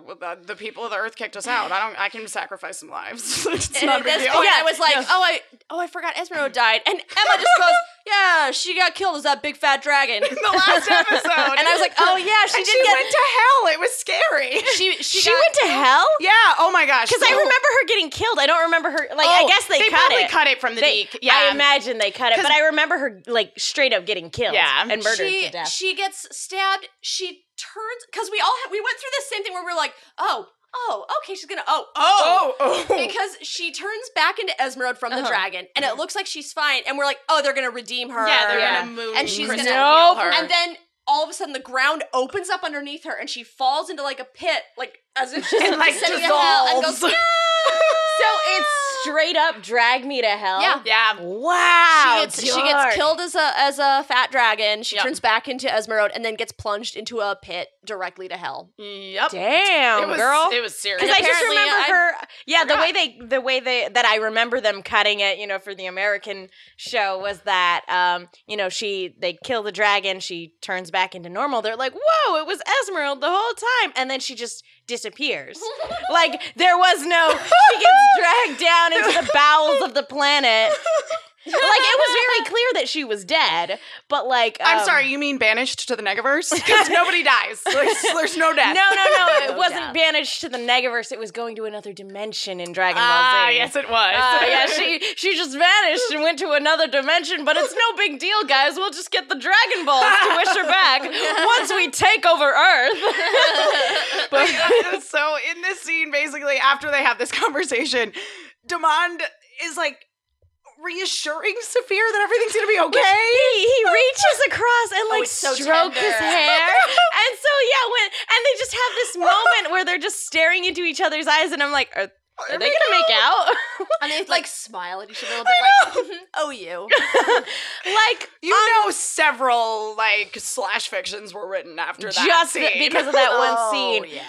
The, people of the Earth kicked us out. I don't. I can sacrifice some lives. it's And not a at big this deal." point, Yeah, I was like. "Oh, I, oh, I forgot Esmeralda died," and Emma just goes, "Yeah, she got killed as that big fat dragon." In the last episode, and I was like, "Oh yeah, she and did she get went to hell. It was scary. she she, She got, went to hell? yeah. Oh my gosh. Because I remember her getting killed. I don't remember her. Like, I Oh, guess they, cut probably it. cut it from the They-. Yeah. I imagine they cut it, but I remember her like straight up getting killed Yeah. and murdered she to death. she gets stabbed. She turns because we all ha- we went through the same thing where we are like, "Oh, oh, okay, she's gonna oh oh." Oh, oh. Because she turns back into Esmeralda from the Uh-huh. dragon, and it looks like she's fine, and we're like, "Oh, they're gonna redeem her." yeah, they're Yeah. gonna move And she's gonna- heal Nope. her. And then all of a sudden, the ground opens up underneath her, and she falls into like a pit, like as if she's And, like, descending to hell, and goes, dissolves. so it's straight up drag me to hell. Yeah. yeah. Wow. she gets she gets killed as a as a fat dragon. She Yep. turns back into Esmeralda and then gets plunged into a pit directly to hell. Yep. Damn, it was, girl. It was serious. Because I just remember I her. Yeah, the way they, the way they that I remember them cutting it, you know, for the American show was that, um, you know, she they kill the dragon, she turns back into normal. They're like, whoa, it was Esmeralda the whole time, and then she just disappears. like there was no. She gets dragged down into the bowels of the planet. Like it was very clear that she was dead, but like I'm um, sorry, you mean banished to the Negaverse? Because nobody dies. There's, there's no death. No, no, no. It No wasn't doubt. banished to the Negaverse. It was going to another dimension in Dragon Ball Z. Ah, yes, it was. Uh, yeah, she she just vanished and went to another dimension, but it's no big deal, guys. We'll just get the Dragon Balls to wish her back once we take over Earth. But, uh, so in this scene, basically, after they have this conversation, Demande is like reassuring Saphir that everything's gonna be okay. He, he reaches across and oh, like it's so stroke his hair, and so yeah, when and they just have this moment where they're just staring into each other's eyes, and I'm like, are, are they gonna make out? And they like smile at each other a little bit, like, "Oh, you." like You um, know, several like slash fictions were written after that just scene. because of that one Oh, scene. yeah.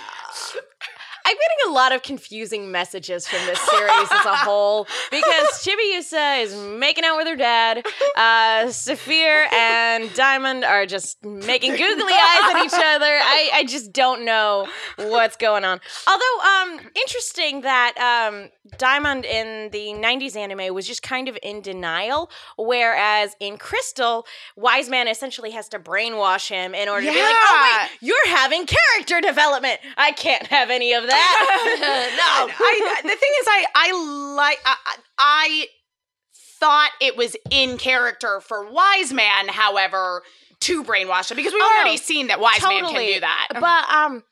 I'm getting a lot of confusing messages from this series as a whole because Chibiusa is making out with her dad. Uh, Saphir and Diamond are just making googly eyes at each other. I, I just don't know what's going on. Although, um, interesting that um, Diamond in the 90s anime was just kind of in denial, whereas in Crystal, Wise Man essentially has to brainwash him in order to be like, oh, wait, you're having character development. I can't have any of that. No, I, the thing is, I I like I, I thought it was in character for Wise Man, however, to brainwash him because we've Oh, already seen that Wise Man can do that. But um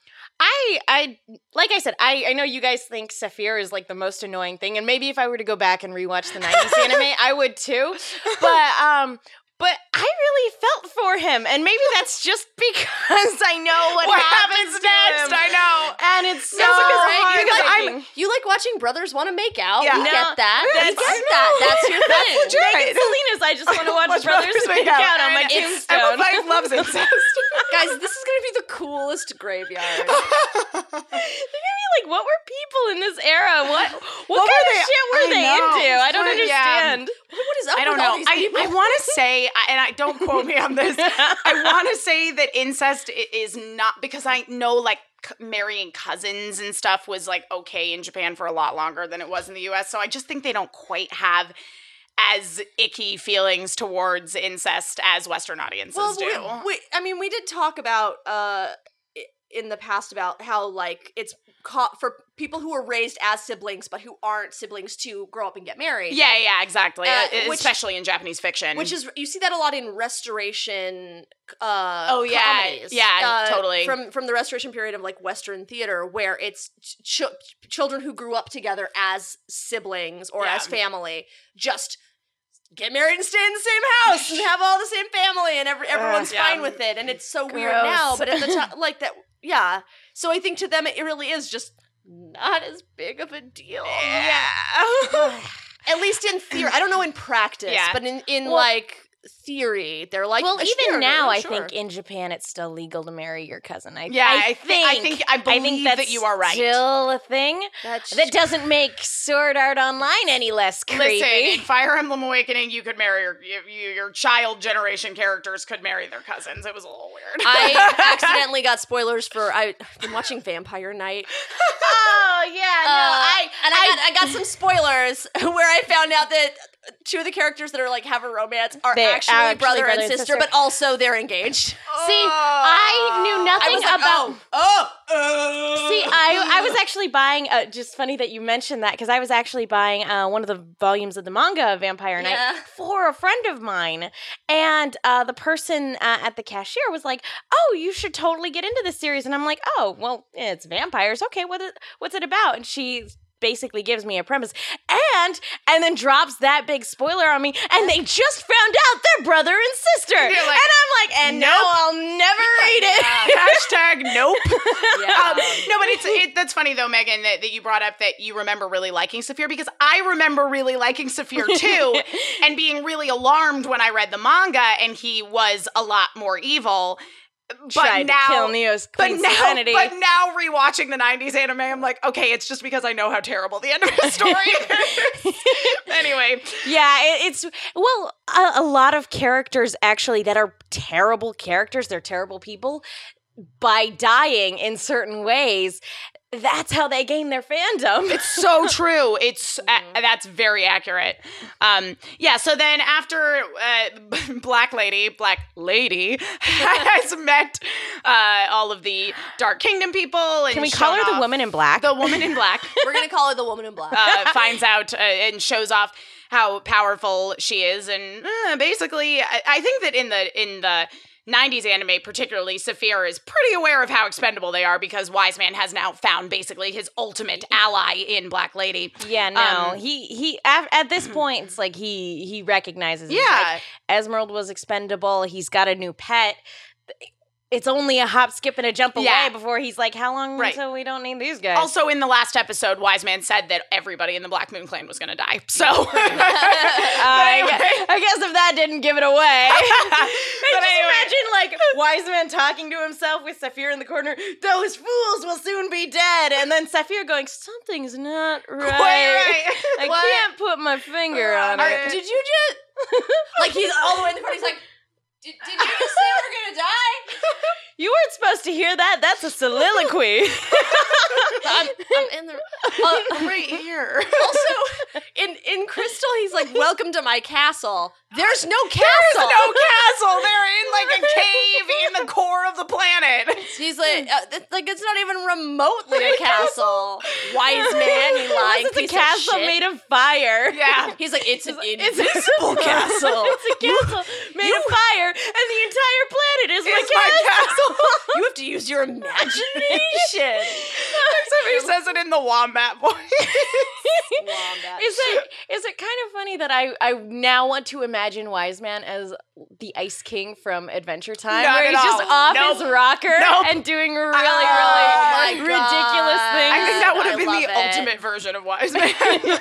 I I like I said, I, I know you guys think Saphir is like the most annoying thing, and maybe if I were to go back and rewatch the 90s anime, I would too. But um but I really felt for him, and maybe that's just because I know what, what happens, happens to next? him. I know. And it's so right? hard. You like, thinking. I'm, you like watching brothers want to make out. Yeah. We No, get that. We get that. That's your thing. legit. Megan Salinas, I just want to watch, brothers make out on my And it's- tombstone. Emma loves incest. Guys, this is going to be the coolest graveyard. They're gonna be like, what were people in this era? What what, What kind of they- shit were I they know. into? I don't What- yeah. understand. what is up I don't with all know. these I, people? I want to say, and I don't quote me on this. I want to say that incest is not because I know like c- marrying cousins and stuff was like okay in Japan for a lot longer than it was in the U.S. So I just think they don't quite have as icky feelings towards incest as Western audiences well, do. we, we, I mean, we did talk about uh, in the past about how like it's ca- for people who are raised as siblings but who aren't siblings to grow up and get married. yeah, like, yeah, exactly. Uh, Uh, which- especially in Japanese fiction, Which is you see that a lot in restoration. Uh, Oh, yeah. comedies. Yeah, Uh, totally. From from the restoration period of like Western theater, where it's ch- children who grew up together as siblings or Yeah. as family just get married and stay in the same house and have all the same family and every, everyone's yeah. fine with it and it's so weird now but at the time like that yeah so i think to them it really is just not as big of a deal yeah. at least in theory i don't know in practice Yeah. but in, in Well- like theory. They're like, well, "Uh, even now, I sure." think in Japan it's still legal to marry your cousin. I, Yeah, I, I thi- I think- I believe that that's you are right. Still a thing. That's That doesn't make Sword Art Online any less creepy. Listen, in Fire Emblem Awakening, you could marry your you, you- your child generation characters could marry their cousins. It was a little weird. I accidentally got spoilers for I've been watching Vampire Knight. oh yeah, no, Uh, I and I, got I got some spoilers where I found out that two of the characters that are like have a romance are actually, actually brother, brother and and sister, sister. but also they're engaged. see. I knew I nothing was like, about. oh, oh, See, I I was actually buying. Uh, just funny that you mentioned that because I was actually buying uh, one of the volumes of the manga Vampire Knight Yeah. for a friend of mine, and uh, the person uh, at the cashier was like, "Oh, you should totally get into this series," and I'm like, "Oh, well, it's vampires. Okay, what what's it about?" And she basically gives me a premise and and then drops that big spoiler on me and they just found out they're brother and sister You're like, and i'm like and nope. i'll never read it Hashtag nope. Yeah. Um, no, but it's it, that's funny though, Megan, that, that you brought up that you remember really liking Saphir because I remember really liking Saphir too, and being really alarmed when I read the manga and he was a lot more evil. But Tried now, to kill Neo's but now, serenity but now rewatching the '90s anime, I'm like, okay, it's just because I know how terrible the end of the story is. anyway, Yeah, it, it's well, a, a lot of characters actually that are terrible characters. They're terrible people. By dying in certain ways, that's how they gain their fandom. It's so true. It's uh, that's very accurate. Um, yeah. So then after uh, Black Lady, Black Lady has met uh, all of the Dark Kingdom people, and Can we call her the woman in black? The woman in black We're gonna call her the woman in black. uh, finds out uh, and shows off how powerful she is, and uh, basically, I, I think that in the in the 90s anime particularly Saphir is pretty aware of how expendable they are because Wise Man has now found basically his ultimate ally in Black Lady. yeah, no, um, he he. At, at this point, it's like he he recognizes. Yeah. like, Esmeralda was expendable. He's got a new pet. It's only a hop, skip, and a jump away Yeah. before he's like, "How long Right. until we don't need these guys?" Also, in the last episode, Wise Man said that everybody in the Black Moon Clan was going to die. So, Uh, I, gue- I guess if that didn't give it away. but anyway, imagine like wise man talking to himself with Saphir in the corner. Those fools will soon be dead, and then Saphir going, "Something's not right. Quite right. I What? can't put my finger on it." Did you just like he's all the way in the front? He's like, did, did you just say we're gonna die? You weren't supposed to hear that. That's a soliloquy. I'm, I'm in the. Uh, right here. also, in in Crystal, he's like, "Welcome to my castle." There's no castle. There's no castle. They're in like a cave in the core of the planet. He's like, uh, th- like it's not even remotely a castle. Wise man, you lying it's a castle of shit. made of fire. Yeah. He's like, it's an It's invisible castle. it's a castle made of fire, and the entire planet is my It's my castle. you have to use your imagination. Except he says it in the wombat voice. Wombat. Is it is it kind of funny that I I now want to imagine Wise Man as the Ice King from Adventure Time, Not where at he's just off Nope. his rocker Nope. and doing really Oh my really ridiculous God. things. I think that would have been the it. ultimate version of Wise Man.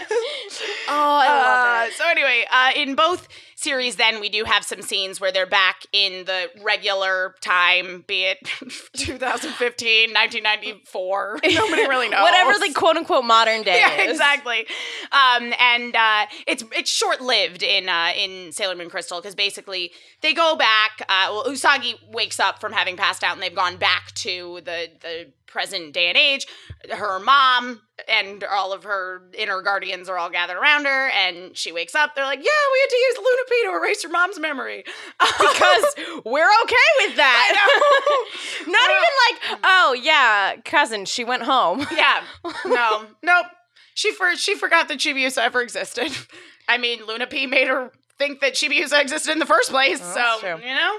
Oh, I love Uh, it. So anyway, uh, in both series, then we do have some scenes where they're back in the regular time, be it 2015, 1994. Nobody really knows. Whatever the quote unquote modern day yeah, is. exactly. Um, and uh, it's it's short lived in uh, in Sailor Moon Crystal because basically they go back. Uh, well, Usagi wakes up from having passed out, and they've gone back to the the present day and age. Her mom and all of her inner guardians are all gathered around her, and she wakes up. They're like, "Yeah, we had to use Luna P to erase your mom's memory Because we're okay with that. Not even like, oh yeah, cousin, she went home. yeah, no, nope. She for she forgot that Chibiusa ever existed. I mean, Luna P made her think that Chibiusa existed in the first place. So you know,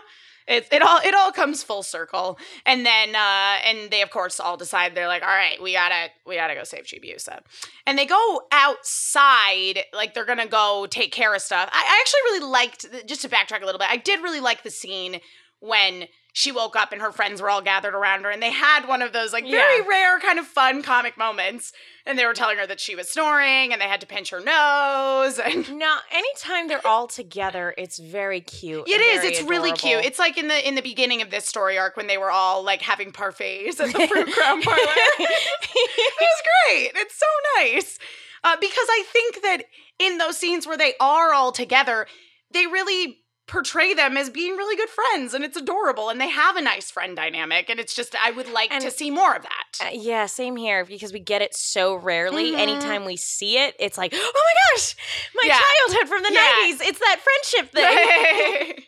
it it all it all comes full circle. And then uh, and they of course all decide they're like, all right, we gotta we gotta go save Chibiusa. And they go outside, like they're gonna go take care of stuff. I, I actually really liked just to backtrack a little bit. I did really like the scene when she woke up and her friends were all gathered around her and they had one of those like very Yeah. rare kind of fun comic moments and they were telling her that she was snoring and they had to pinch her nose and No, anytime they're all together, it's very cute. it is and is. very It's really cute. It's like in the in the beginning of this story arc when they were all like having parfaits at the fruit crown parlor. it was great. It's so nice uh, because I think that in those scenes where they are all together, they really portray them as being really good friends, and it's adorable, and they have a nice friend dynamic, and it's just I would like to see more of that. Uh, yeah, same here because we get it so rarely. Mhm. Anytime we see it, it's like, oh my gosh, my Yeah. childhood from the Yeah. 90s. It's that friendship thing.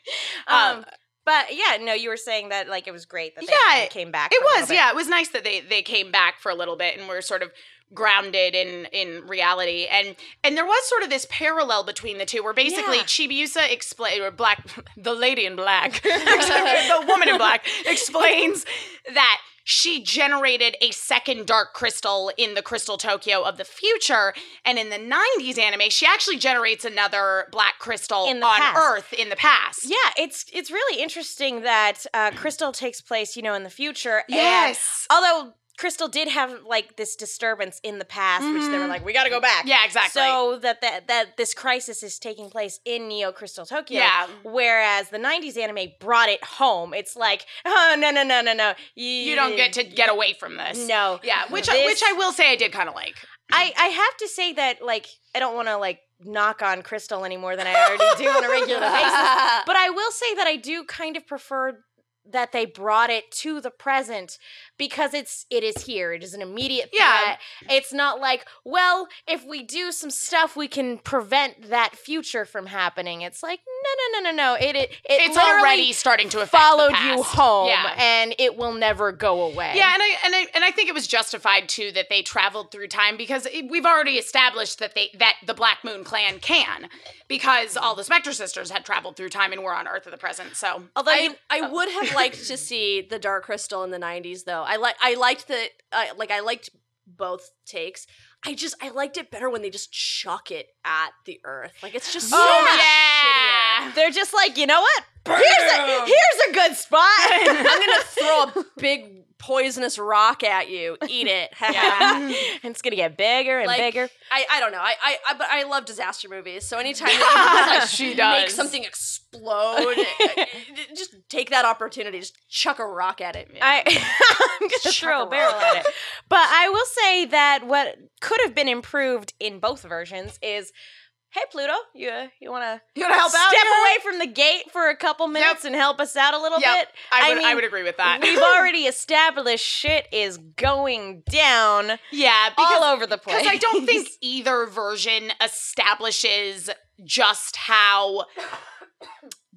um, um, but yeah, no, you were saying that like it was great that they Yeah, came back. It was, yeah. It was nice that they they came back for a little bit and were sort of grounded in in reality and and there was sort of this parallel between the two where basically Yeah. Chibiusa explain or black the lady in black the woman in black explains that she generated a second dark crystal in the crystal Tokyo of the future and in the 90s anime she actually generates another black crystal on past. earth in the past Yeah, it's it's really interesting that uh, Crystal takes place, you know, in the future. yes although Crystal did have like this disturbance in the past, which they were Mhm. like, we got to go back. yeah exactly So that, that that this crisis is taking place in Neo Crystal Tokyo. yeah Whereas the '90s anime brought it home. It's like, oh no no no no no, you don't get to get away from this. No, Yeah, which I, This- which I will say I did kind of like. I I have to say that like I don't want to like knock on Crystal any more than I already do on a regular basis. But I will say that I do kind of prefer that they brought it to the present because it's it is here. It is an immediate Yeah. threat. It's not like, well, if we do some stuff, we can prevent that future from happening. It's like, no, no, no, no, no. It it, it It's already starting to affect the followed you home, Yeah. and it will never go away. Yeah, and I and I and I think it was justified too that they traveled through time because it, we've already established that they that the Black Moon Clan can because all the Spectre sisters had traveled through time and were on Earth at the present. So Although I, you- I would have liked to see the Dark Crystal in the '90s, though. I like I liked the I like I liked both takes. I just I liked it better when they just chuck it at the Earth. Like it's just so Oh, yeah. shittier. they're just like, you know what? Here's a here's a good spot. I'm gonna throw a big poisonous rock at you. Eat it. Yeah. and it's gonna get bigger and Like, bigger. I, I don't know. I, I I but I love disaster movies. So anytime they can, like, She make does. something explode, just take that opportunity. Just chuck a rock at it. I I'm gonna Chuck throw a a barrel rock. at it. But I will say that what could have been improved in both versions is Hey Pluto, you uh, you want to you want to help step out? Step away from the gate for a couple minutes and help us out a little Yep. bit? I I would I, mean, would agree with that. We've already established shit is going down yeah, because all over the place. Because I don't think either version establishes just how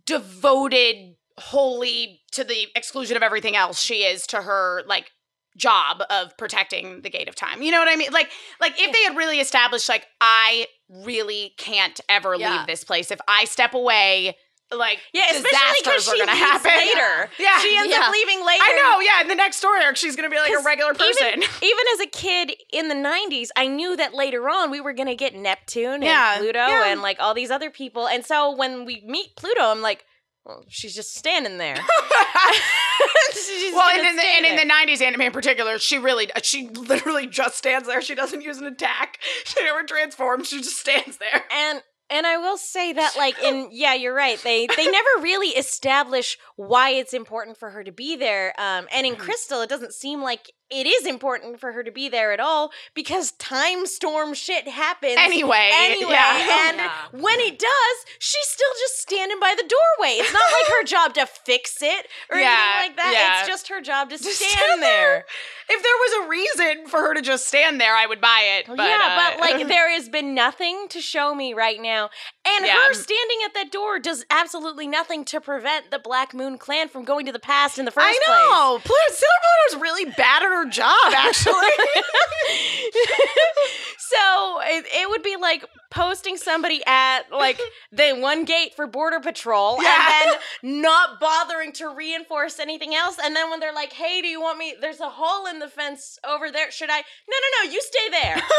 devoted, wholly to the exclusion of everything else she is to her like job of protecting the gate of time. You know what I mean? Like like if they had really established like I really can't ever Yeah. leave this place. If I step away, like yeah, especially because disasters are she gonna happen. later. Yeah. she ends Yeah. up leaving later. I know, yeah. In the next story arc, she's gonna be like a regular person. Even, even as a kid in the 90s, I knew that later on we were going to get Neptune and Yeah, Pluto yeah. and like all these other people. And so when we meet Pluto, I'm like, well, she's just standing there. She's well, and in, the, and in the '90s anime in particular, she really, she literally just stands there. She doesn't use an attack. She never transforms. She just stands there. and and I will say that like in yeah, you're right. They they never really establish why it's important for her to be there. Um and Mm-hmm. in Crystal it doesn't seem like it is important for her to be there at all because time storm shit happens Anyway, anyway. yeah. And Yeah. when it does, she's still just standing by the doorway. It's not like her job to fix it or Yeah, anything like that. yeah. It's just her job to Just stand, stand there. if there was a reason for her to just stand there, I would buy it. But, yeah, uh, but like there has been nothing to show me right now. And Yeah. her standing at that door does absolutely nothing to prevent the Black Moon clan from going to the past in the first place. I know. Pluto, Sailor Pluto's really bad at her job, actually. so it, it would be like posting somebody at like the one gate for border patrol Yeah. and then not bothering to reinforce anything else and then when they're like hey do you want me there's a hole in the fence over there should i no no no you stay there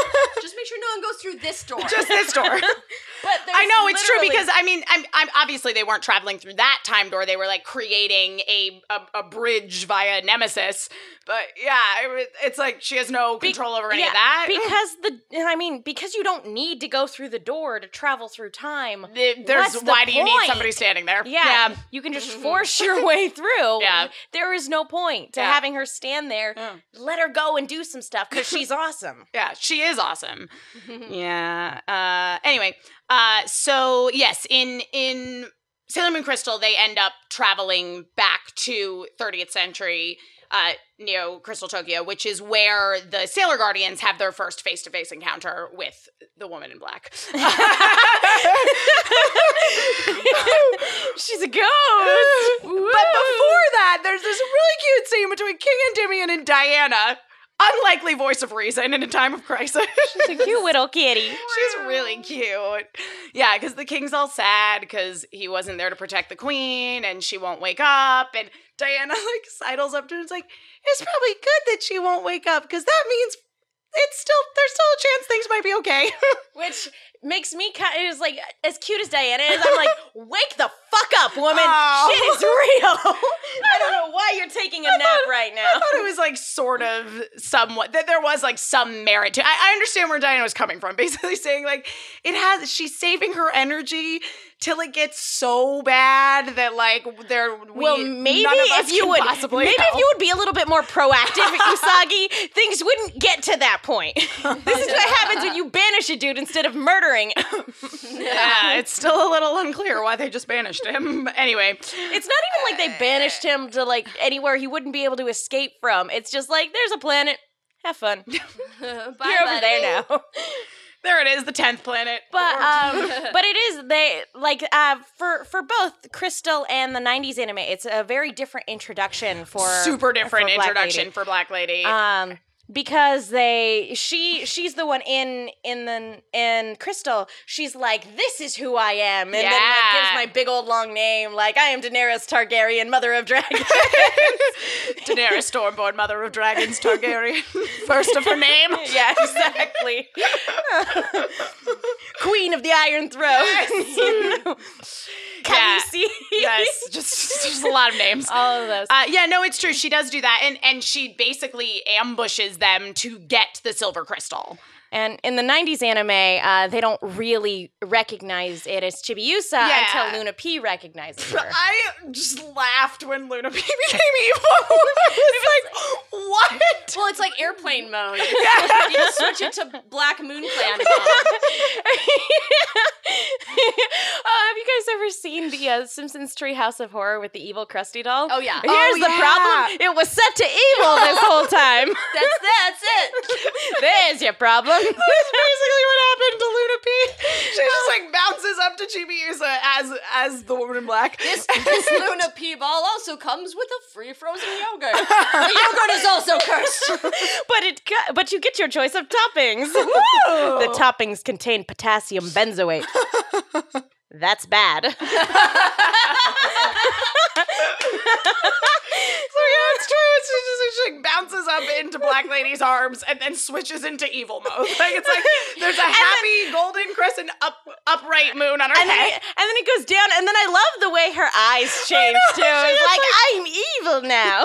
Just make sure no one goes through this door. just this door. But I know it's true because I mean, I'm, I'm obviously they weren't traveling through that time door. They were like creating a a, a bridge via Nemesis. But yeah, it, it's like she has no Be- control over any yeah, of that. because the I mean because you don't need to go through the door to travel through time. The- there's What's the why do you need somebody standing there? Yeah, you can just force your way through. Yeah. there is no point to Yeah. having her stand there. Yeah. Let her go and do some stuff because she's awesome. Yeah, she is awesome. yeah. Uh anyway, uh so yes, in in Sailor Moon Crystal they end up traveling back to 30th century uh Neo Crystal Tokyo, which is where the Sailor Guardians have their first face-to-face encounter with the woman in black. she's a ghost. But before that, there's this really cute scene between King and Endymion and Diana. Unlikely voice of reason in a time of crisis. She's a cute little kitty. She's really cute. Yeah, because the king's all sad because he wasn't there to protect the queen and she won't wake up. And Diana like sidles up to him and is like, it's probably good that she won't wake up because that means it's still there's still a chance things might be okay. Which makes me kind of is like as cute as Diana is. I'm like, wake the fuck up, woman. Oh. Shit is real. I don't know why you're taking a nap right now. I thought it was like sort of somewhat that there was like some merit to. I, I understand where Diana was coming from, basically saying like it has. She's saving her energy till it gets so bad that like there. We, Well, maybe none of us if you would, possibly maybe if you would be a little bit more proactive, Usagi, things wouldn't get to that point. this is what happens when you banish a dude instead of murdering. yeah, it's still a little unclear why they just banished him. Anyway, It's not even like they banished him to like anywhere he wouldn't be able to escape from. It's just like there's a planet. Have fun. Bye, You're over there now. there it is, the tenth planet. But um, but it is they like uh for for both Crystal and the '90s anime. It's a very different introduction for super different for introduction for Black Lady. Um, because they she she's the one in in the in Crystal. She's like, this is who I am, and then like gives my big old long name, like I am Daenerys Targaryen, Mother of Dragons. Daenerys Stormborn, Mother of Dragons, Targaryen, first of her name. yeah, exactly. Queen of the Iron Throne. you know? Yeah. Yes, just just a lot of names. All of those. Uh, yeah, no, it's true. She does do that, and and she basically ambushes them to get the silver crystal. And in the 90s anime, uh, they don't really recognize it as Chibiusa Yeah. until Luna P recognizes her. I just laughed when Luna P became evil. it's like, what? Well, it's like airplane mode. You just switch it to Black Moon Clan again. oh, have you guys ever seen the uh, Simpsons Treehouse of Horror with the evil Krusty doll? Oh yeah, Here's Oh, the problem. It was set to evil this whole time. that's that's it. There's your problem. That's basically what happened to Luna P. She just like bounces up to Chibiusa as as the woman in black. This, this Luna P ball also comes with a free frozen yogurt. The yogurt is also cursed. but it ca- but you get your choice of toppings. the toppings contain potassium benzoate. That's bad. So yeah, it's true. It's just, it's just she like, bounces up into Black Lady's arms and then switches into evil mode. Like it's like there's a happy golden crescent up upright moon on her and then, head. it, and then it goes down, and then I love the way her eyes change too. It's is like, I'm evil now.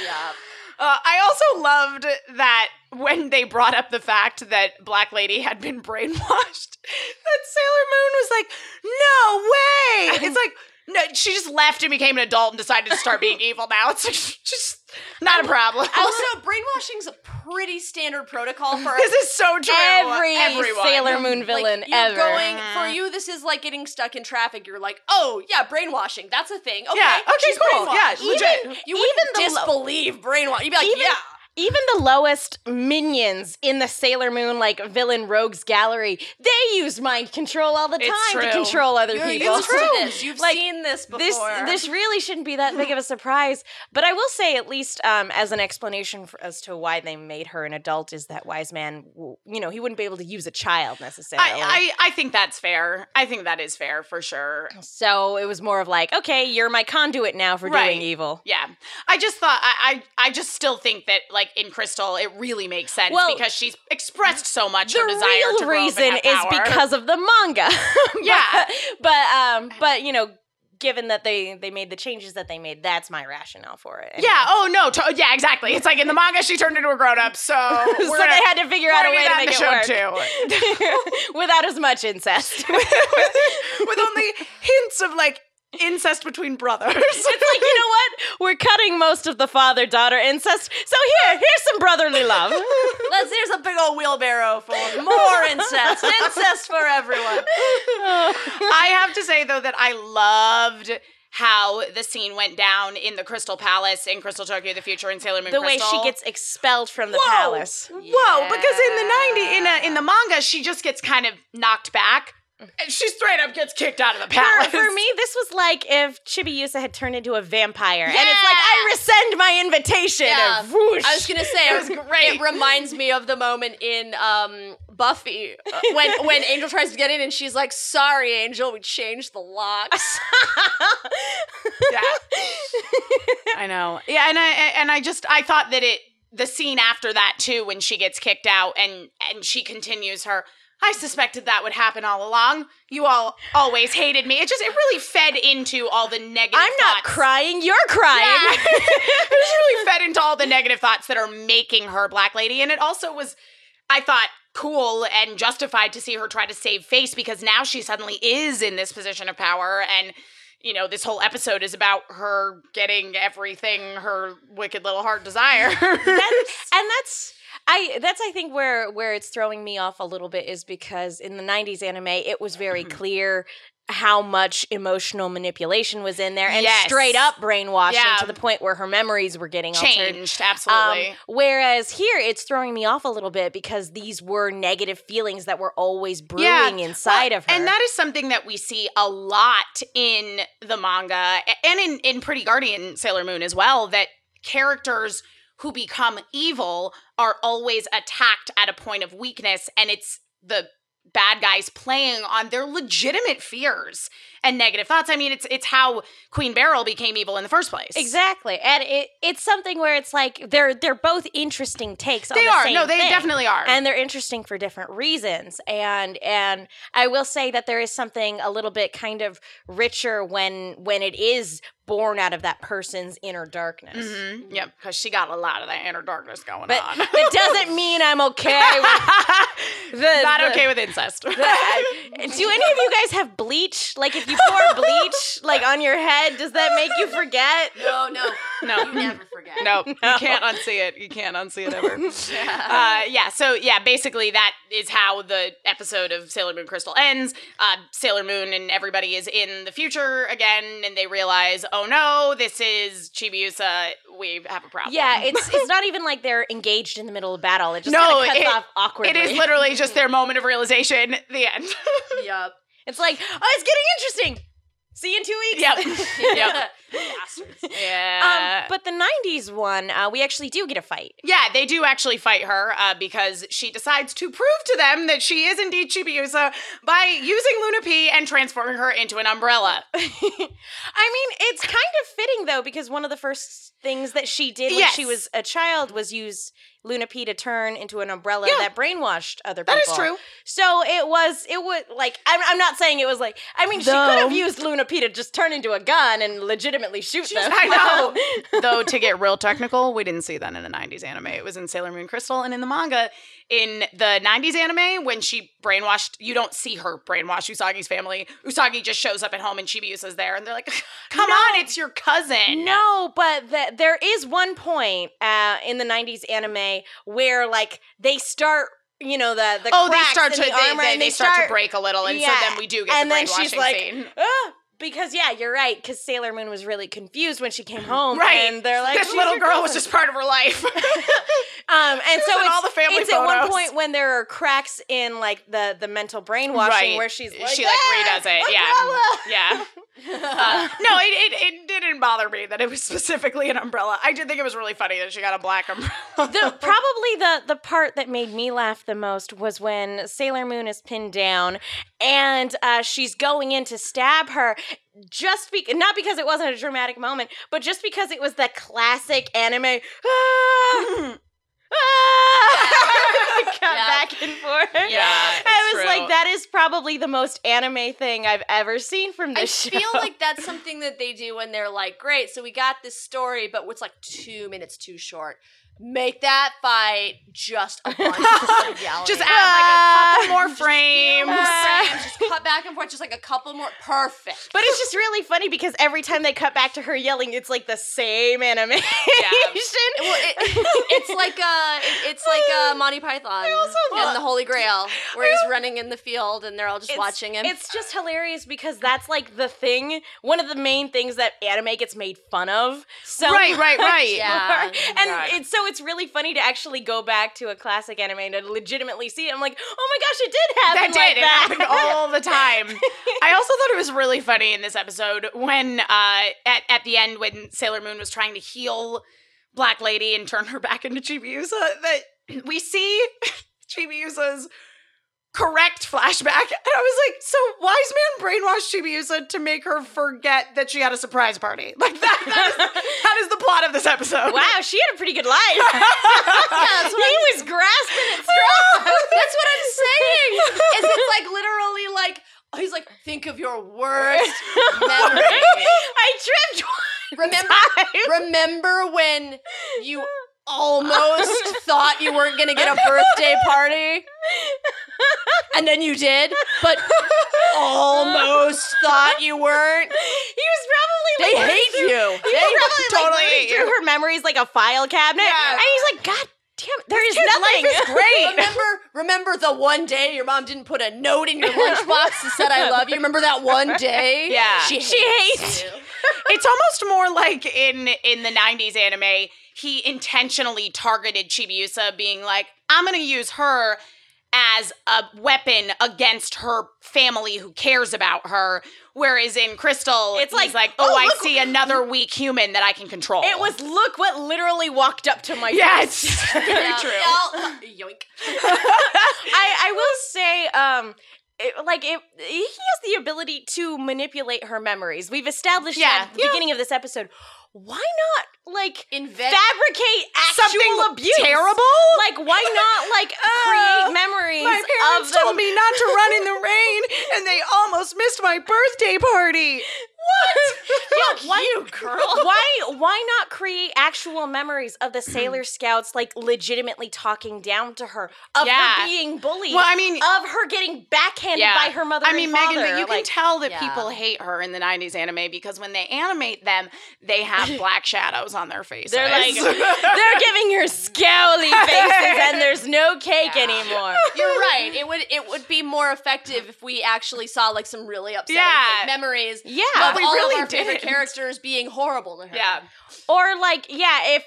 Yeah. Uh, I also loved that when they brought up the fact that Black Lady had been brainwashed, that Sailor Moon was like, "No way!" It's like. No, she just left and became an adult and decided to start being evil now. It's like, just not a problem. Also, brainwashing's a pretty standard protocol for this is so true. Every Everyone. Sailor Moon villain like, you're ever. going for mm-hmm. you. This is like getting stuck in traffic. You're like, oh yeah, brainwashing. That's a thing. Okay, Yeah, okay, she's cool. Yeah, legit. You Even wouldn't the lo- disbelieve brainwash. You'd be like, Even- yeah. Even the lowest minions in the Sailor Moon like villain rogues gallery, they use mind control all the time It's to control other You're people. used to this. You've Like, seen this before. this this really shouldn't be that big of a surprise but i will say at least um, as an explanation for, as to why they made her an adult is that wise man you know he wouldn't be able to use a child necessarily I, I, I think that's fair. I think that is fair for sure. so it was more of like okay you're my conduit now for Right. doing evil Yeah. I just thought I, I I just still think that like like in Crystal, it really makes sense Well, because she's expressed so much the her desire real to grow up and reason is because of the manga. Yeah. but, but um, but you know, given that they they made the changes that they made, that's my rationale for it. Anyway. Yeah. Oh no. To- yeah. Exactly. It's like in the manga, she turned into a grown up. So so we're they had to figure out a way to gonna make it work too. without as much incest. with only hints of like incest between brothers. It's like, you know what? We're cutting most of the father daughter incest. So here, here's some brotherly love. Let's here's a big old wheelbarrow full of more incest. incest for everyone. I have to say though that I loved how the scene went down in the Crystal Palace in Crystal Tokyo the Future in Sailor Moon the way she gets expelled from the Whoa. palace. Whoa, because in the 90 in a, in the manga she just gets kind of knocked back and she straight up gets kicked out of the For, palace. for me, this was like if Chibiusa had turned into a vampire, and it's like I rescind my invitation. Yeah. I was gonna say it was great. It reminds me of the moment in um, Buffy uh, when when Angel tries to get in and she's like, "Sorry, Angel, we changed the locks." yeah. I know. Yeah, and I and I just I thought that it the scene after that too when she gets kicked out and and she continues her I suspected that would happen all along. You all always hated me. It just it really fed into all the negative I'm not thoughts. crying. You're crying. Yeah. it just really fed into all the negative thoughts that are making her Black Lady. And it also was, I thought, cool and justified to see her try to save face because now she suddenly is in this position of power. And, you know, this whole episode is about her getting everything her wicked little heart desires. that's, and that's I that's I think where where it's throwing me off a little bit is because in the 90s anime it was very clear how much emotional manipulation was in there and Yes. straight up brainwashing Yeah. to the point where her memories were getting altered. Changed, absolutely. Um, whereas here it's throwing me off a little bit because these were negative feelings that were always brewing inside Well, of her. And that is something that we see a lot in the manga and in, in Pretty Guardian Sailor Moon as well, that characters who become evil are always attacked at a point of weakness, and it's the bad guys playing on their legitimate fears and negative thoughts. I mean, it's it's how Queen Beryl became evil in the first place. Exactly, and it, it's something where it's like they're they're both interesting takes. on They the are. No, they thing. definitely are. and they're interesting for different reasons. And and I will say that there is something a little bit kind of richer when when it is born out of that person's inner darkness. Mhm. Yep, because she got a lot of that inner darkness going But on. that doesn't mean I'm okay with the, Not the- okay with incest. the- uh, Do any of you guys have bleach? Like if you pour bleach like on your head, does that make you forget? no, no, no, you never forget. No, you can't unsee it. You can't unsee it ever. uh, yeah, so yeah, basically that is how the episode of Sailor Moon Crystal ends. Uh, Sailor Moon and everybody is in the future again, and they realize, oh no, this is Chibiusa. We have a problem. Yeah, it's it's not even like they're engaged in the middle of battle. It just No, kind of cuts it- off awkwardly. it is literally just their moment of realization. The end. Yup. It's like, oh, it's getting interesting. See you in two weeks. yep. yep. Bastards. Yeah. Um, but the '90s one, uh, we actually do get a fight. Yeah, they do actually fight her uh, because she decides to prove to them that she is indeed Chibiusa by using Luna P and transforming her into an umbrella. I mean, it's kind of fitting though because one of the first things that she did when she was a child was use Luna P to turn into an umbrella Yeah. that brainwashed other people. That is true. So it was, it would like, I'm, I'm not saying it was like, I mean, she could have used Luna P to just turn into a gun and legitimately shoot them. I know. Though to get real technical, we didn't see that in the 90s anime. It was in Sailor Moon Crystal and in the manga. In the 90s anime, when she brainwashed, you don't see her brainwash Usagi's family. Usagi just shows up at home and Chibiusa's there, and they're like, "Come No. on, it's your cousin." No, but the, there is one point uh, in the '90s anime where like they start, you know, the the Oh, they cracks start in to the they, armor, they, and they start, to break a little, and Yeah. so then we do get and the then brainwashing she's like, scene. ah, because yeah, you're right. Because Sailor Moon was really confused when she came home, Right. And they're like, this little girl was just part of her life. Um, and so in it's, all the family it's at one point when there are cracks in like the the mental brainwashing Right. where she's like, She, like, "Ah, redoes it, yeah. yeah. Uh, no, it, it, it didn't bother me that it was specifically an umbrella. I did think it was really funny that she got a black umbrella. the probably the the part that made me laugh the most was when Sailor Moon is pinned down and uh, she's going in to stab her. Just be not because it wasn't a dramatic moment, but just because it was the classic anime. "Ah!" cut Yeah. back and forth. Yeah, like, that is probably the most anime thing I've ever seen from I this show. I feel like that's something that they do when they're like, great, so we got this story, but it's like two minutes too short. Make that fight just a bunch of yelling. Just add like a couple more frames. frames, just cut back and forth, just like a couple more. Perfect. But it's just really funny because every time they cut back to her yelling, it's like the same animation. Well, it, it's like uh, it- it's like uh, Monty Python and the Holy Grail, where he's running in the field and they're all just It's- watching him. It's just hilarious because that's like the thing, one of the main things that anime gets made fun of. So Right, right, right. Yeah. And it's so it's really funny to actually go back to a classic anime and to legitimately see it. I'm like, oh my gosh, it did happen. that happen did. like it happened all the time. I also thought it was really funny in this episode when uh at, at the end when Sailor Moon was trying to heal Black Lady and turn her back into Chibiusa that we see Chibiusa's correct flashback. And I was like, so Wise Man brainwashed Chibiusa to make her forget that she had a surprise party. Like that, that, is, that is the plot of this episode. Wow, she had a pretty good that's what he was grasping at straws. That's what I'm saying. Is it's like literally like oh, he's like, think of your worst memory. I tripped. Remember, remember when you almost thought you weren't gonna get a birthday party, and then you did, but almost thought you weren't. He was probably They like, hate you. He They was probably totally like hate through you. her memories like a file cabinet, Yeah. and he's like, God damn, there is nothing. life is great. Remember, remember the one day your mom didn't put a note in your lunchbox that said "I love you." Remember that one day? Yeah. she She hates, hates you. it's almost more like in in the 90s anime he intentionally targeted chibiusa being like i'm gonna use her as a weapon against her family who cares about her whereas in crystal It's it's like, like, like oh, oh, i look- see another weak human that i can control It was look what literally walked up to my yes face. very Yeah, true yeah, yoink. I I will say um it, like it, he has the ability to manipulate her memories. We've established Yeah. that at the Yeah. beginning of this episode. Why not like Invent fabricate actual something abuse? terrible Like why not like uh, create memories my parents of them? told me not to run in the rain and they almost missed my birthday party Yeah, why, you girl? Why why not create actual memories of the Sailor Scouts like legitimately talking down to her, of Yeah. her being bullied, well i mean of her getting backhanded by her mother I mean, Megan, but you can tell that Yeah. people hate her in the '90s anime because when they animate them, they have black shadows on their faces. They're like they're giving her scowly faces, and there's no cake Yeah. anymore. You're right. It would it would be more effective if we actually saw like some really upsetting Yeah. fake memories Yeah, of we all really of our favorite didn't. characters being horrible to her. yeah, or like yeah, if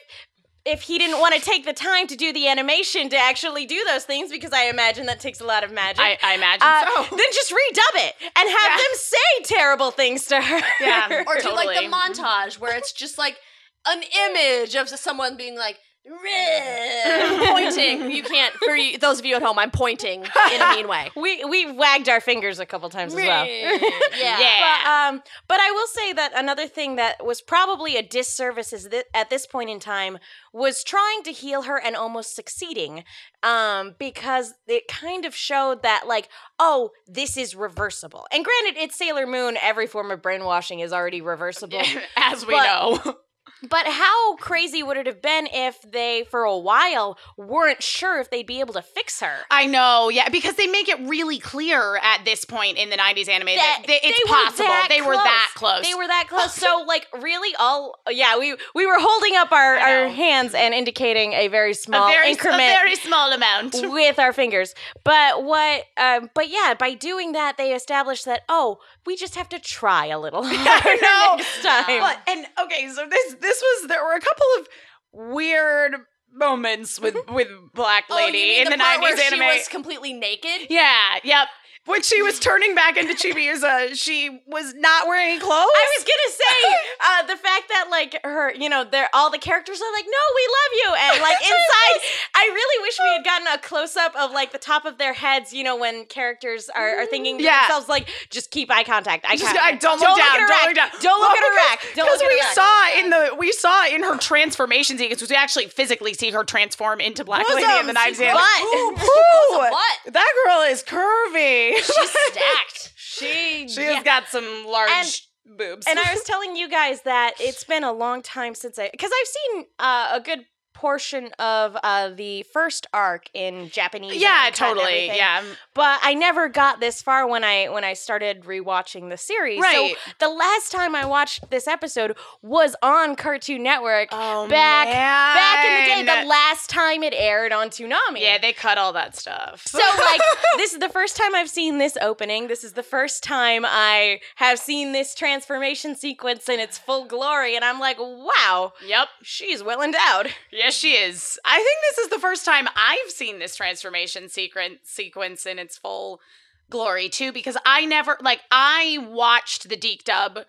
if he didn't want to take the time to do the animation to actually do those things, because I imagine that takes a lot of magic. I, I imagine uh, so. then just redub it and have Yeah. them say terrible things to her. Yeah. Or do like Totally. the montage where it's just like an image of someone being like "Reh," pointing. You can't for you, those of you at home. I'm pointing in a mean way. We we wagged our fingers a couple times as well. yeah. Yeah. But, um, but I will say that another thing that was probably a disservice is that at this point in time was trying to heal her and almost succeeding, um, because it kind of showed that like, oh, this is reversible. And granted, it's Sailor Moon. Every form of brainwashing is already reversible. as we know. But how crazy would it have been if they, for a while, weren't sure if they'd be able to fix her? I know, yeah, because they make it really clear at this point in the '90s anime that, That it's they were possible. that they were that close. close. They were that close. So, like, really, all yeah, we we were holding up our, our hands and indicating a very a small very, increment a very small amount. with our fingers. But what? Um, but yeah, by doing that, they established that oh, we just have to try a little harder know. next time. But, and okay, so this this was there were a couple of weird moments with mm-hmm. with Black Oh, Lady mean in the, the, part 90s where anime. she was completely naked? yeah, yep. When she was turning back into Chibiusa, she was not wearing any clothes. I was gonna say uh, the fact that like her, you know, they're all the characters are like, "No, we love you," and like inside, I really wish we had gotten a close up of like the top of their heads. You know, when characters are, are thinking to Yeah. themselves like, "Just keep eye contact, eye Just- contact, I- don't look down, at a don't look down. don't look Well, at a rack, don't because look at we a rack." saw in the we saw in her transformation sequence, we actually physically see her transform into Black Lady in the Knives. Ooh, Bosom That girl is curvy. She's stacked. she, she has got some large boobs. And I was telling you guys that it's been a long time since I, because I've seen uh, a good portion of uh, the first arc in Japanese. yeah, and and totally. Yeah, but I never got this far when I when I started rewatching the series. Right. So the last time I watched this episode was on Cartoon Network. Oh, back back time it aired on Toonami. yeah, they cut all that stuff. So like this is the first time I've seen this opening. This is the first time I have seen this transformation sequence in its full glory and I'm like, "Wow, yep. she's well endowed." Yes, she is. I think this is the first time I've seen this transformation sequence sequence in its full glory too, because I never like I watched the DiC dub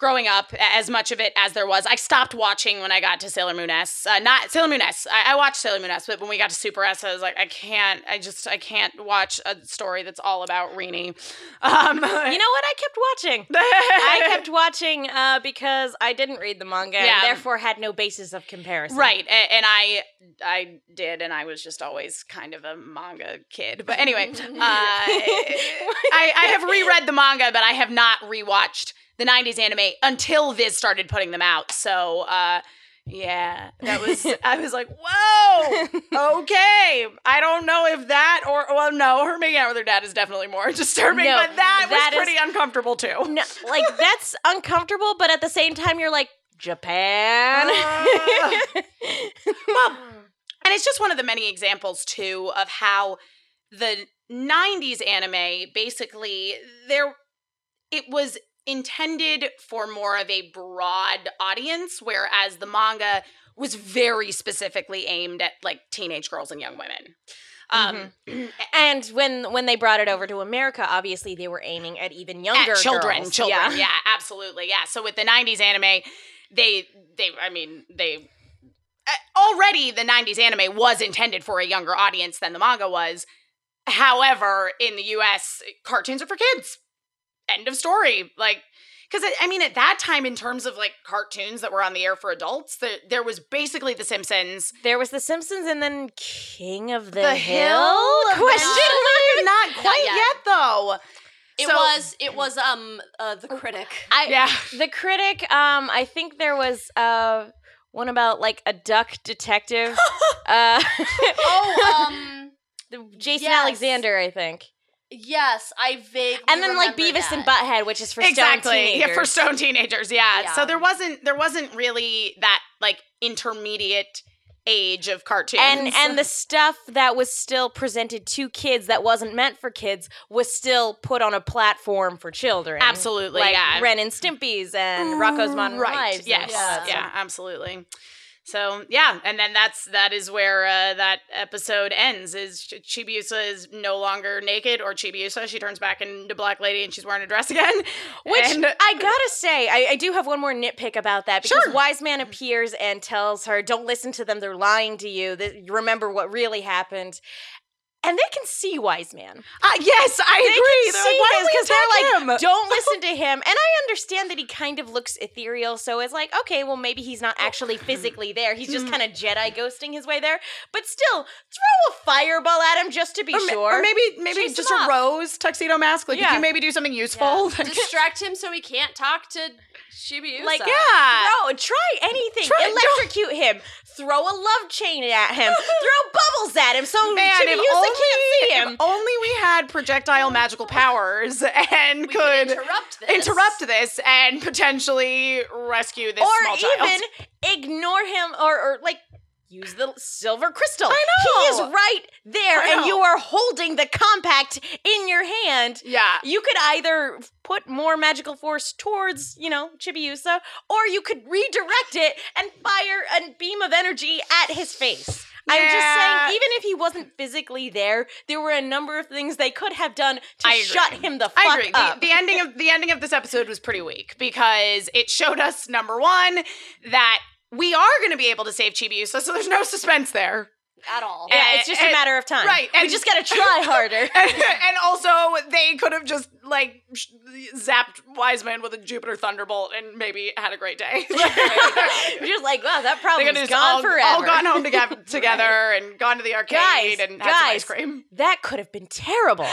growing up as much of it as there was. I stopped watching when I got to Sailor Moon S. Uh, not Sailor Moon S. I, I watched Sailor Moon S, but when we got to Super S, I was like, I can't. I just I can't watch a story that's all about Rini. Um, You know what? I kept watching. I kept watching uh, because I didn't read the manga Yeah. and therefore had no basis of comparison. Right, a- and I I did, and I was just always kind of a manga kid. But anyway, uh, I, I have reread the manga, but I have not rewatched the '90s anime until Viz started putting them out. So. Uh, yeah, that was. I was like, "Whoa, okay." I don't know if that or well, no, her making out with her dad is definitely more disturbing, No, but that, that was is- pretty uncomfortable too. No, like that's uncomfortable, but at the same time, you're like Japan. Uh. Well, and it's just one of the many examples too of how the 90s anime basically there it was intended for more of a broad audience whereas the manga was very specifically aimed at like teenage girls and young women. Um and when when they brought it over to America, obviously they were aiming at even younger at children, girls. children. Yeah. Yeah. absolutely. Yeah. So with the '90s anime, they they I mean they already the '90s anime was intended for a younger audience than the manga was. However, in the U.S., cartoons are for kids. End of story. Like. Because I mean, at that time, in terms of like cartoons that were on the air for adults, there, there was basically The Simpsons, There was The Simpsons, and then King of the, The Hill? Hill, Question mark. Not quite yet. yet. though. It So- was it was um uh, the critic. I, Yeah. The critic. Um, I think there was uh one about like a duck detective. uh, Oh, um the Jason yes. Alexander, I think. Yes, I vaguely And then like remember Beavis and that. Butthead, which is for exactly stone teenagers. yeah for stone teenagers yeah. Yeah. so there wasn't there wasn't really that like intermediate age of cartoons and and the stuff that was still presented to kids that wasn't meant for kids was still put on a platform for children. absolutely like yeah Ren and Stimpy's and Rocko's Modern right Lives. yes Yeah. yeah. absolutely so yeah and then that's that is where uh, that episode ends is Ch- chibiusa is no longer naked or chibiusa she turns back into black lady and she's wearing a dress again Which And- I gotta say, I, I do have one more nitpick about that because Sure. Wise Man appears and tells her, "Don't listen to them; they're lying to you. You remember what really happened." And they can see Wise Man. uh, yes i They agree can They're see like, why his don't they're like, him? "Don't listen to him." And I understand that he kind of looks ethereal, so it's like, okay, well, maybe he's not actually physically there. He's just kind of Jedi ghosting his way there. But still, throw a fireball at him just to be or, ma- sure. or maybe maybe Chase just a off. rose tuxedo mask like Yeah. if you maybe do something useful Yeah. Distract him so he can't talk to Chibiusa. Like, yeah Throw, try anything. Try- don't- Electrocute him. Throw a love chain at him. Throw bubbles at him so Man, Chibiusa if only, can't see him. if only we had projectile magical powers and we could, could interrupt this. interrupt this and potentially rescue this small or child. even ignore him or, or like use the silver crystal. I know. He is right there and you are holding the compact in your hand. yeah. You could either put more magical force towards, you know, Chibiusa, or you could redirect it and fire a beam of energy at his face. I'm just saying, even if he wasn't physically there, there were a number of things they could have done to shut him the fuck I agree. The, up. the ending of the ending of this episode was pretty weak because it showed us number one that we are going to be able to save Chibiusa, so there's no suspense there. At all. yeah, it's just a matter of time. right, we just gotta try harder. and, and also, they could have just like zapped Wiseman with a Jupiter Thunderbolt and maybe had a great day. You're just like, wow, that They problem's could have just gone all, forever. all gone home together, together and gone to the arcade Guys, and had some ice cream. That could have been terrible.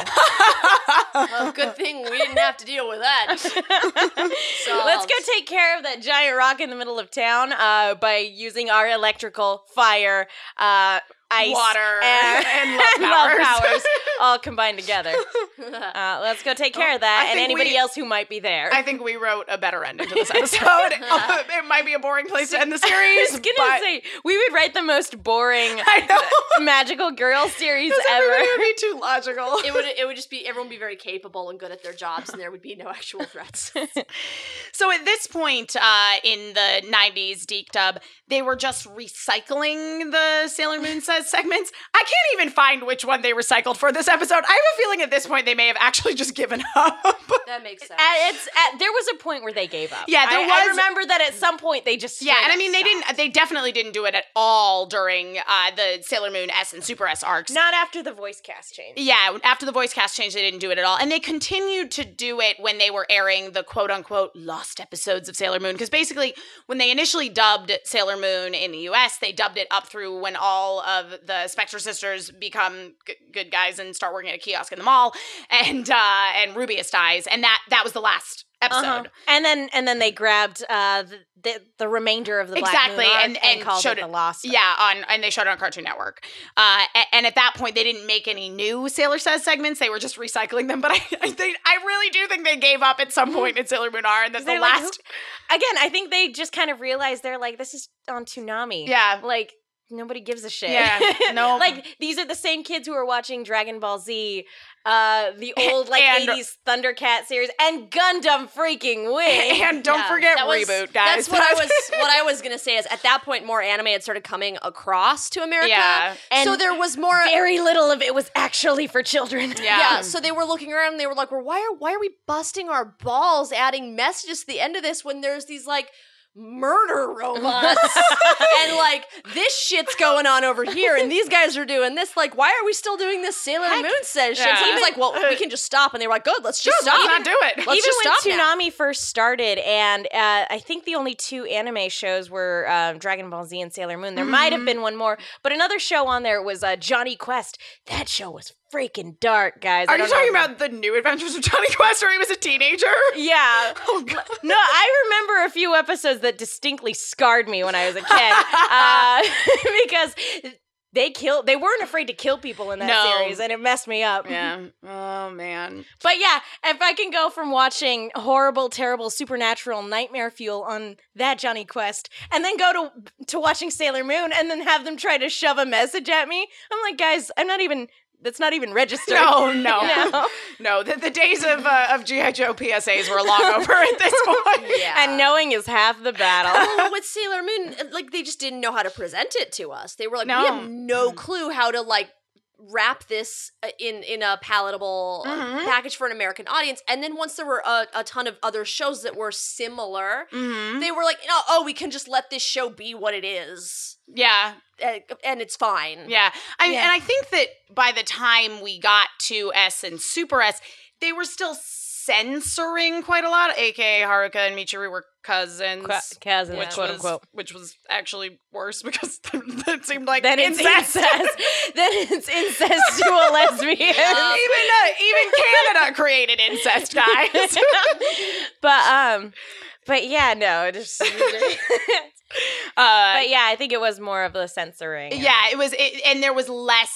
Well, good thing we didn't have to deal with that. So Let's go take care of that giant rock in the middle of town uh, by using our electrical, fire, uh, ice, Water and, and love powers. powers all combined together. Uh, let's go take care of that I and anybody we- else who might be there. I think we wrote a better ending to this episode. it might be a boring place to end the series. I series. was gonna but say we would write the most boring I know. magical girl series ever. everybody would be too logical. it would it would just be everyone would be very capable and good at their jobs, and there would be no actual threats. So at this point uh, in the 90s DiC Dub, they were just recycling the Sailor Moon says segments. I can't even find which one they recycled for this episode. I have a feeling at this point they may have actually just given up. that makes sense. At, it's at, there was a point where they gave up. Yeah, there I, I remember that at some point they just yeah, and I mean they stopped. didn't they definitely didn't do it at all during uh, the Sailor Moon S and Super S arcs. Not after the voice cast change. Yeah, after the voice cast changed, they didn't do it at all. And they continued to do it when they were airing the quote unquote lost episodes of Sailor Moon. Because basically, when they initially dubbed Sailor Moon in the US, they dubbed it up through when all of the Spectre sisters become g- good guys and start working at a kiosk in the mall, and uh, and Rubeus dies. And that that was the last episode. Uh-huh. And then and then they grabbed uh, the, the the remainder of the Black Exactly, arc and- and called showed it the Lost. Yeah, on and they showed it on Cartoon Network. Uh, a- and, at that point, they didn't make any new Sailor Says segments. They were just recycling them. But I, I think I really do think they gave up at some point in Sailor Moon R, and that the They're like, last, Again, I think they just kind of realized they're like, this is on Toonami. yeah, Like nobody gives a shit. Yeah, no. like these are the same kids who are watching Dragon Ball Z, uh, the old like And- '80s Thundercat series, and Gundam freaking Wing. and don't Yeah, forget that was- reboot, guys. That's what I was what I was gonna say is at that point more anime had started coming across to America. Yeah. and so there was more Very little of it was actually for children. Yeah. yeah, so they were looking around and they were like, "Well, why are why are we busting our balls adding messages to the end of this when there's these like murder robots and like this shit's going on over here and these guys are doing this like why are we still doing this Sailor Heck, Moon says shit?" yeah. So he was like, "Well, we can just stop." And they were like, "Good, let's just Good, let's stop." not do it. Let's Even just when stop now. First started, and uh, I think the only two anime shows were um, Dragon Ball Z and Sailor Moon. There might have Mhm. been one more, but another show on there was uh, Jonny Quest. That show was freaking dark, guys. Are you know talking about the new adventures of Jonny Quest where he was a teenager? Yeah. Oh, God. No, I remember a few episodes that distinctly scarred me when I was a kid uh, because they killed. They weren't afraid to kill people in that No. series, and it messed me up. yeah. Oh man. But yeah, if I can go from watching horrible, terrible, supernatural nightmare fuel on that Jonny Quest, and then go to to watching Sailor Moon, and then have them try to shove a message at me, I'm like, guys, I'm not even. That's not even registered. No, no, No. no. The, the days of uh, of GI Joe PSAs were long over at this point. Yeah. And knowing is half the battle. well, with Sailor Moon, uh, like they just didn't know how to present it to us. They were like, we have no clue how to like wrap this uh, in in a palatable uh, Mhm. package for an American audience. And then once there were a, a ton of other shows that were similar, Mm-hmm. they were like, no, oh, we can just let this show be what it is, Yeah, and, and it's fine. yeah. I, Yeah. And I think that by the time we got to S and Super S, they were still censoring quite a lot. AKA Haruka and Michiru were cousins. Cousins, which quote was unquote. which was actually worse because it seemed like Then it's incest. incest. then it's incest to a lesbian. even uh, even Canada created incest, guys. but um, but yeah, no, it just. uh, but yeah, I think it was more of the censoring. yeah, it was, it, and there was less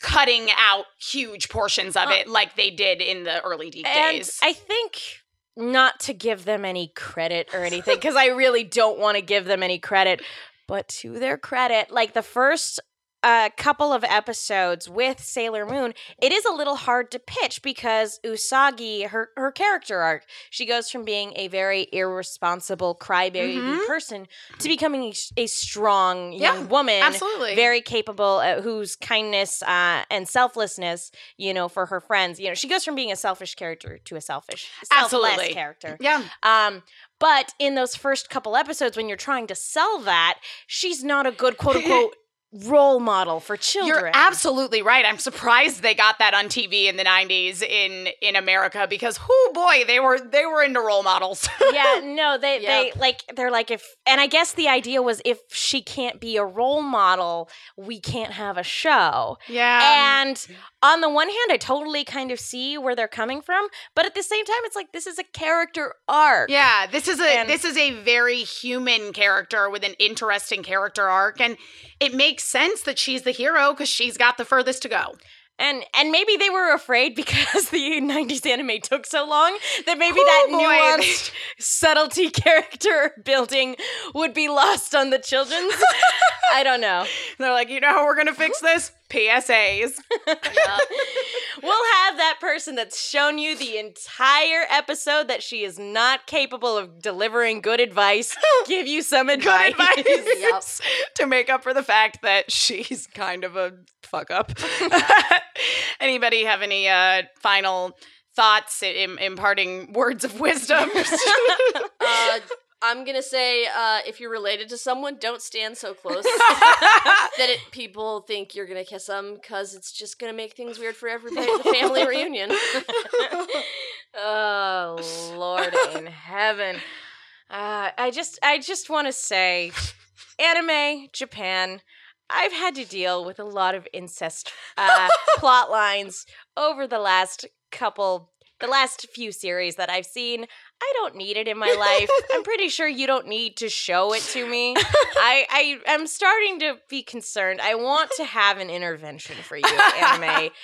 cutting out huge portions of Uh, it like they did in the early and days. I think not to give them any credit or anything because I really don't want to give them any credit, but to their credit, like the first a couple of episodes with Sailor Moon, it is a little hard to pitch because Usagi, her her character arc, she goes from being a very irresponsible crybaby Mhm. person to becoming a strong Yeah, young woman, Absolutely. very capable, uh, whose kindness uh, and selflessness, you know, for her friends, you know, she goes from being a selfish character to a selfish, selfless Absolutely. character. yeah. Um, but in those first couple episodes, when you're trying to sell that, she's not a good quote unquote role model for children. You're absolutely right. I'm surprised they got that on TV in the 90s in in America because oh boy, they were they were into role models. yeah, no, they Yep. they like they're like if and I guess the idea was if she can't be a role model, we can't have a show. yeah. and on the one hand, I totally kind of see where they're coming from, but at the same time, it's like this is a character arc. Yeah, this is a And- this is a very human character with an interesting character arc and it makes sense that she's the hero cuz she's got the furthest to go. And and maybe they were afraid because the 90s anime took so long that maybe Oh, that boy. nuanced subtlety character building would be lost on the children's. I don't know. They're like, "You know how we're going to fix this? PSAs." We'll have that person that's shown you the entire episode that she is not capable of delivering good advice give you some advice. Advice to make up for the fact that she's kind of a fuck up. Anybody have any uh, final thoughts, im- imparting words of wisdom? Uh, I'm gonna say uh, if you're related to someone, don't stand so close that it, people think you're gonna kiss them because it's just gonna make things weird for everybody at the family reunion. oh lord in heaven uh, i just i just want to say anime japan i've had to deal with a lot of incest uh, plot lines over the last couple the last few series that i've seen i don't need it in my life i'm pretty sure you don't need to show it to me i i am starting to be concerned i want to have an intervention for you anime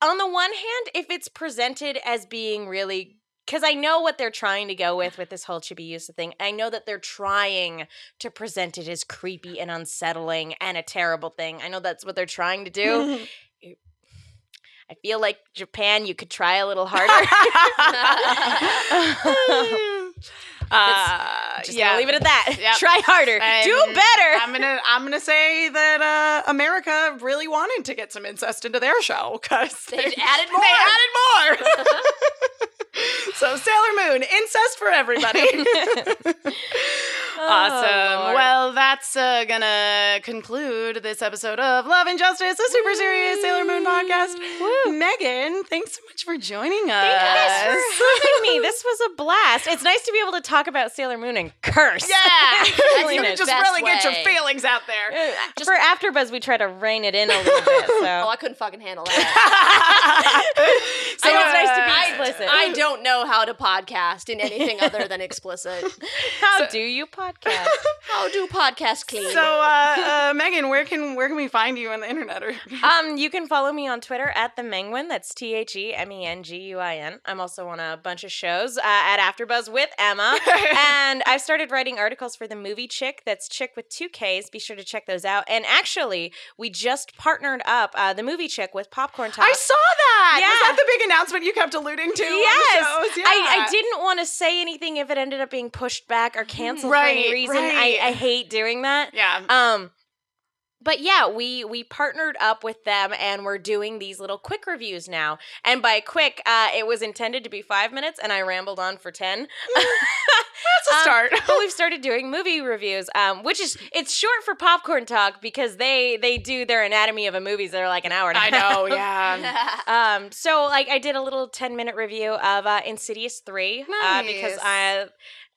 on the one hand, if it's presented as being really because I know what they're trying to go with with this whole chibi Chibiusa thing. I know that they're trying to present it as creepy and unsettling and a terrible thing. I know that's what they're trying to do. I feel like Japan, you could try a little harder. uh, Just yeah. gonna leave it at that. Yep. Try harder. Do better. I'm gonna I'm gonna say that uh, America really wanted to get some incest into their show because They added more. They added more. So Sailor Moon incest for everybody. awesome. Oh, Lord. well, that's uh, gonna conclude this episode of Love and Justice, a super serious Sailor Moon podcast. Megan, thanks so much for joining us. thank Thanks for having me. This was a blast. It's nice to be able to talk about Sailor Moon and curse. Yeah, you nice. just Best really get your feelings out there. Uh, For AfterBuzz, we try to rein it in a little bit. So, Oh, I couldn't fucking handle that. so it's nice to be I- I don't know how to podcast in anything other than explicit. How do you podcast? How do podcasts clean? So, uh, uh, Megan, where can where can we find you on the internet? Or um, you can follow me on Twitter at the Menguin. That's T H E M E N G U I N. I'm also on a bunch of shows uh, at AfterBuzz with Emma, and I've started writing articles for the movie Chick. That's Chick with two Ks. Be sure to check those out. And actually, we just partnered up uh, the movie Chick with Popcorn Talk. I saw that. Yeah. Was Yeah. that the big announcement you kept alluding to? Yes, on the shows? Yeah. I, I didn't want to say anything if it ended up being pushed back or canceled for any reason. right. I, I hate doing that. Yeah. Um, but yeah, we we partnered up with them and we're doing these little quick reviews now. And by quick, uh, it was intended to be five minutes, and I rambled on for ten. That's a Um, start. but we've started doing movie reviews, um, which is it's short for popcorn talk because they they do their anatomy of a movies that are like an hour and a I half. I know. Yeah. Um, so like I did a little 10 minute review of uh, Insidious 3 uh, because Nice. I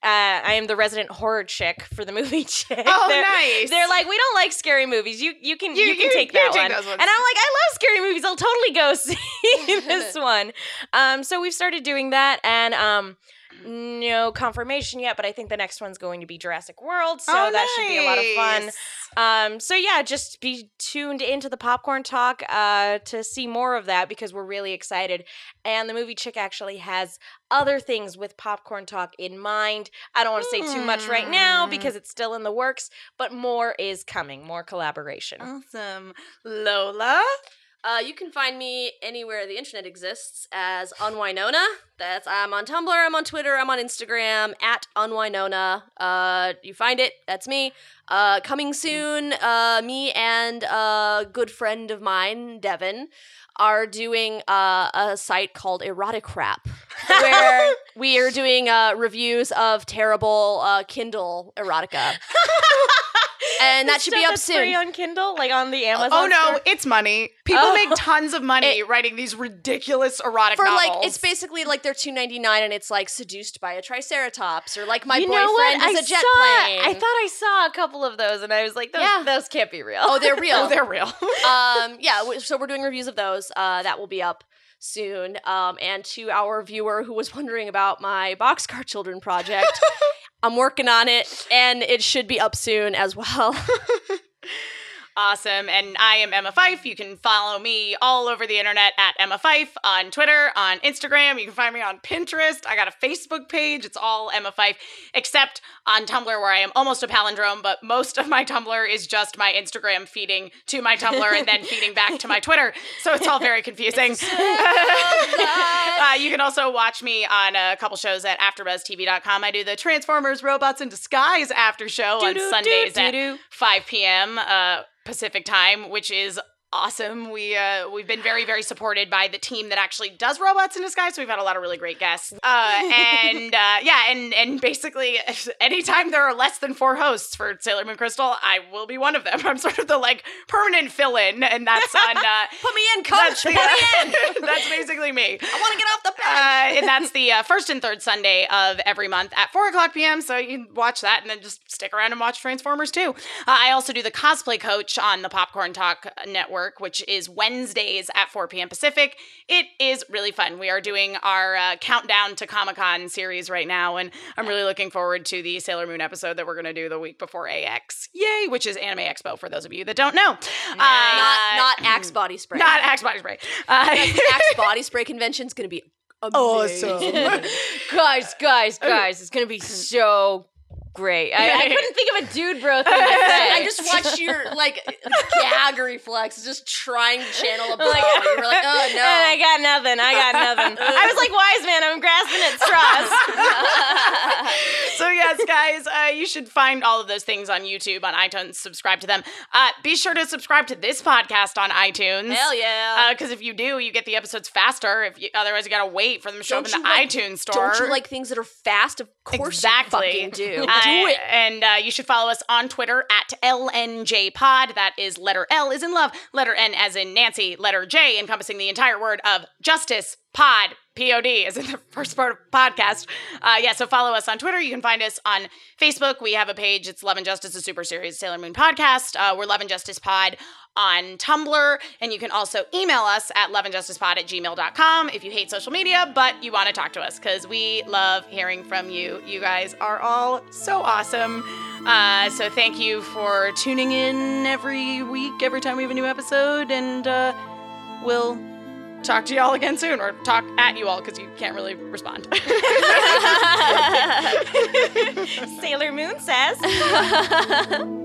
uh, I am the resident horror chick for the movie chick. Oh, they're, nice. They're like, we don't like scary movies. You you can you, You- can you- take that one. And I'm like, I love scary movies. I'll totally go see this one. Um, so we've started doing that, and um, no confirmation yet, but I think the next one's going to be Jurassic World, so Oh, that should be a lot of fun. Um, so yeah, just be tuned into the popcorn talk uh, to see more of that because we're really excited. And the movie Chick actually has other things with popcorn talk in mind. I don't want to say too much right now Mm. because it's still in the works, but more is coming, more collaboration. Awesome. Lola? Uh, you can find me anywhere the internet exists as Unwinona. That's I'm on Tumblr, I'm on Twitter, I'm on Instagram at Unwinona. Uh, you find it. That's me. Uh, coming soon. Uh, me and a good friend of mine, Devin, are doing uh, a site called Erotic Rap, where we are doing uh, reviews of terrible uh, Kindle erotica. and that should be up that's free soon. on Kindle, like on the Amazon. Oh no, store? it's money. People Oh. make tons of money writing these ridiculous erotic for novels. like it's basically like they're two ninety nine and it's like seduced by a triceratops or like my you know what? boyfriend is I a jet saw, plane. I thought I saw a couple of those, and I was like, those, Yeah. those can't be real. oh, they're real. Oh, they're real. um, yeah. So we're doing reviews of those. Uh, that will be up soon. Um, and to our viewer who was wondering about my Boxcar Children project, I'm working on it, and it should be up soon as well. Awesome. And I am Emma Fyffe. You can follow me all over the internet at Emma Fyffe on Twitter, on Instagram. You can find me on Pinterest. I got a Facebook page. It's all Emma Fyffe, except on Tumblr, where I am almost a palindrome, but most of my Tumblr is just my Instagram feeding to my Tumblr and then feeding back to my Twitter. So it's all very confusing. uh, you can also watch me on a couple shows at AfterBuzzTV.com. I do the Transformers Robots in Disguise after show on Sundays at 5 p.m. Uh, Pacific time, which is awesome. We uh, we've been very very supported by the team that actually does robots in disguise. So we've had a lot of really great guests. Uh, and uh, yeah, and and basically, anytime there are less than four hosts for Sailor Moon Crystal, I will be one of them. I'm sort of the like permanent fill in, and that's on. Uh, Put me in, coach. that's, Put me in. that's basically me. I want to get off the bench. Uh, and that's the uh, first and third Sunday of every month at 4 o'clock p.m. So you can watch that and then just stick around and watch Transformers too. Uh, I also do the Cosplay Coach on the Popcorn Talk Network, which is Wednesdays at 4 p.m. Pacific. It is really fun. We are doing our uh, countdown to Comic Con series right now, and I'm really looking forward to the Sailor Moon episode that we're going to do the week before AX. Yay! Which is Anime Expo for those of you that don't know. Uh, not not Axe body spray. not Axe Body Spray. Uh, Axe body spray convention is gonna be amazing. Awesome. guys, guys, guys, it's gonna be so great. I, I couldn't think of a dude bro thing to say. I just watched your like gag reflex, just trying to channel a bro. Like- you were like, oh And I got nothing. I got nothing. I was like, wise man, I'm grasping at straws. so yes, guys, uh, you should find all of those things on YouTube, on iTunes. Subscribe to them. Uh, be sure to subscribe to this podcast on iTunes. Hell yeah. Because if you do, you get the episodes faster. If you, otherwise, you gotta wait for them to show Don't up in the like- iTunes store. Don't you like things that are fast? Of course exactly. you fucking do. Do it. And uh, you should follow us on Twitter at LNJ Pod. That is letter L is in love, letter N as in Nancy, letter J encompassing the entire word of justice. Pod. POD is in the first part of podcast. Uh, yeah, so follow us on Twitter. You can find us on Facebook. We have a page. It's Love and Justice, a super series Sailor Moon podcast. Uh, we're Love and Justice Pod on Tumblr. And you can also email us at loveandjusticepod at gmail.com if you hate social media, but you want to talk to us because we love hearing from you. You guys are all so awesome. Uh, so thank you for tuning in every week, every time we have a new episode. And uh, we'll talk to y'all again soon or talk at you all because you can't really respond. Sailor Moon says.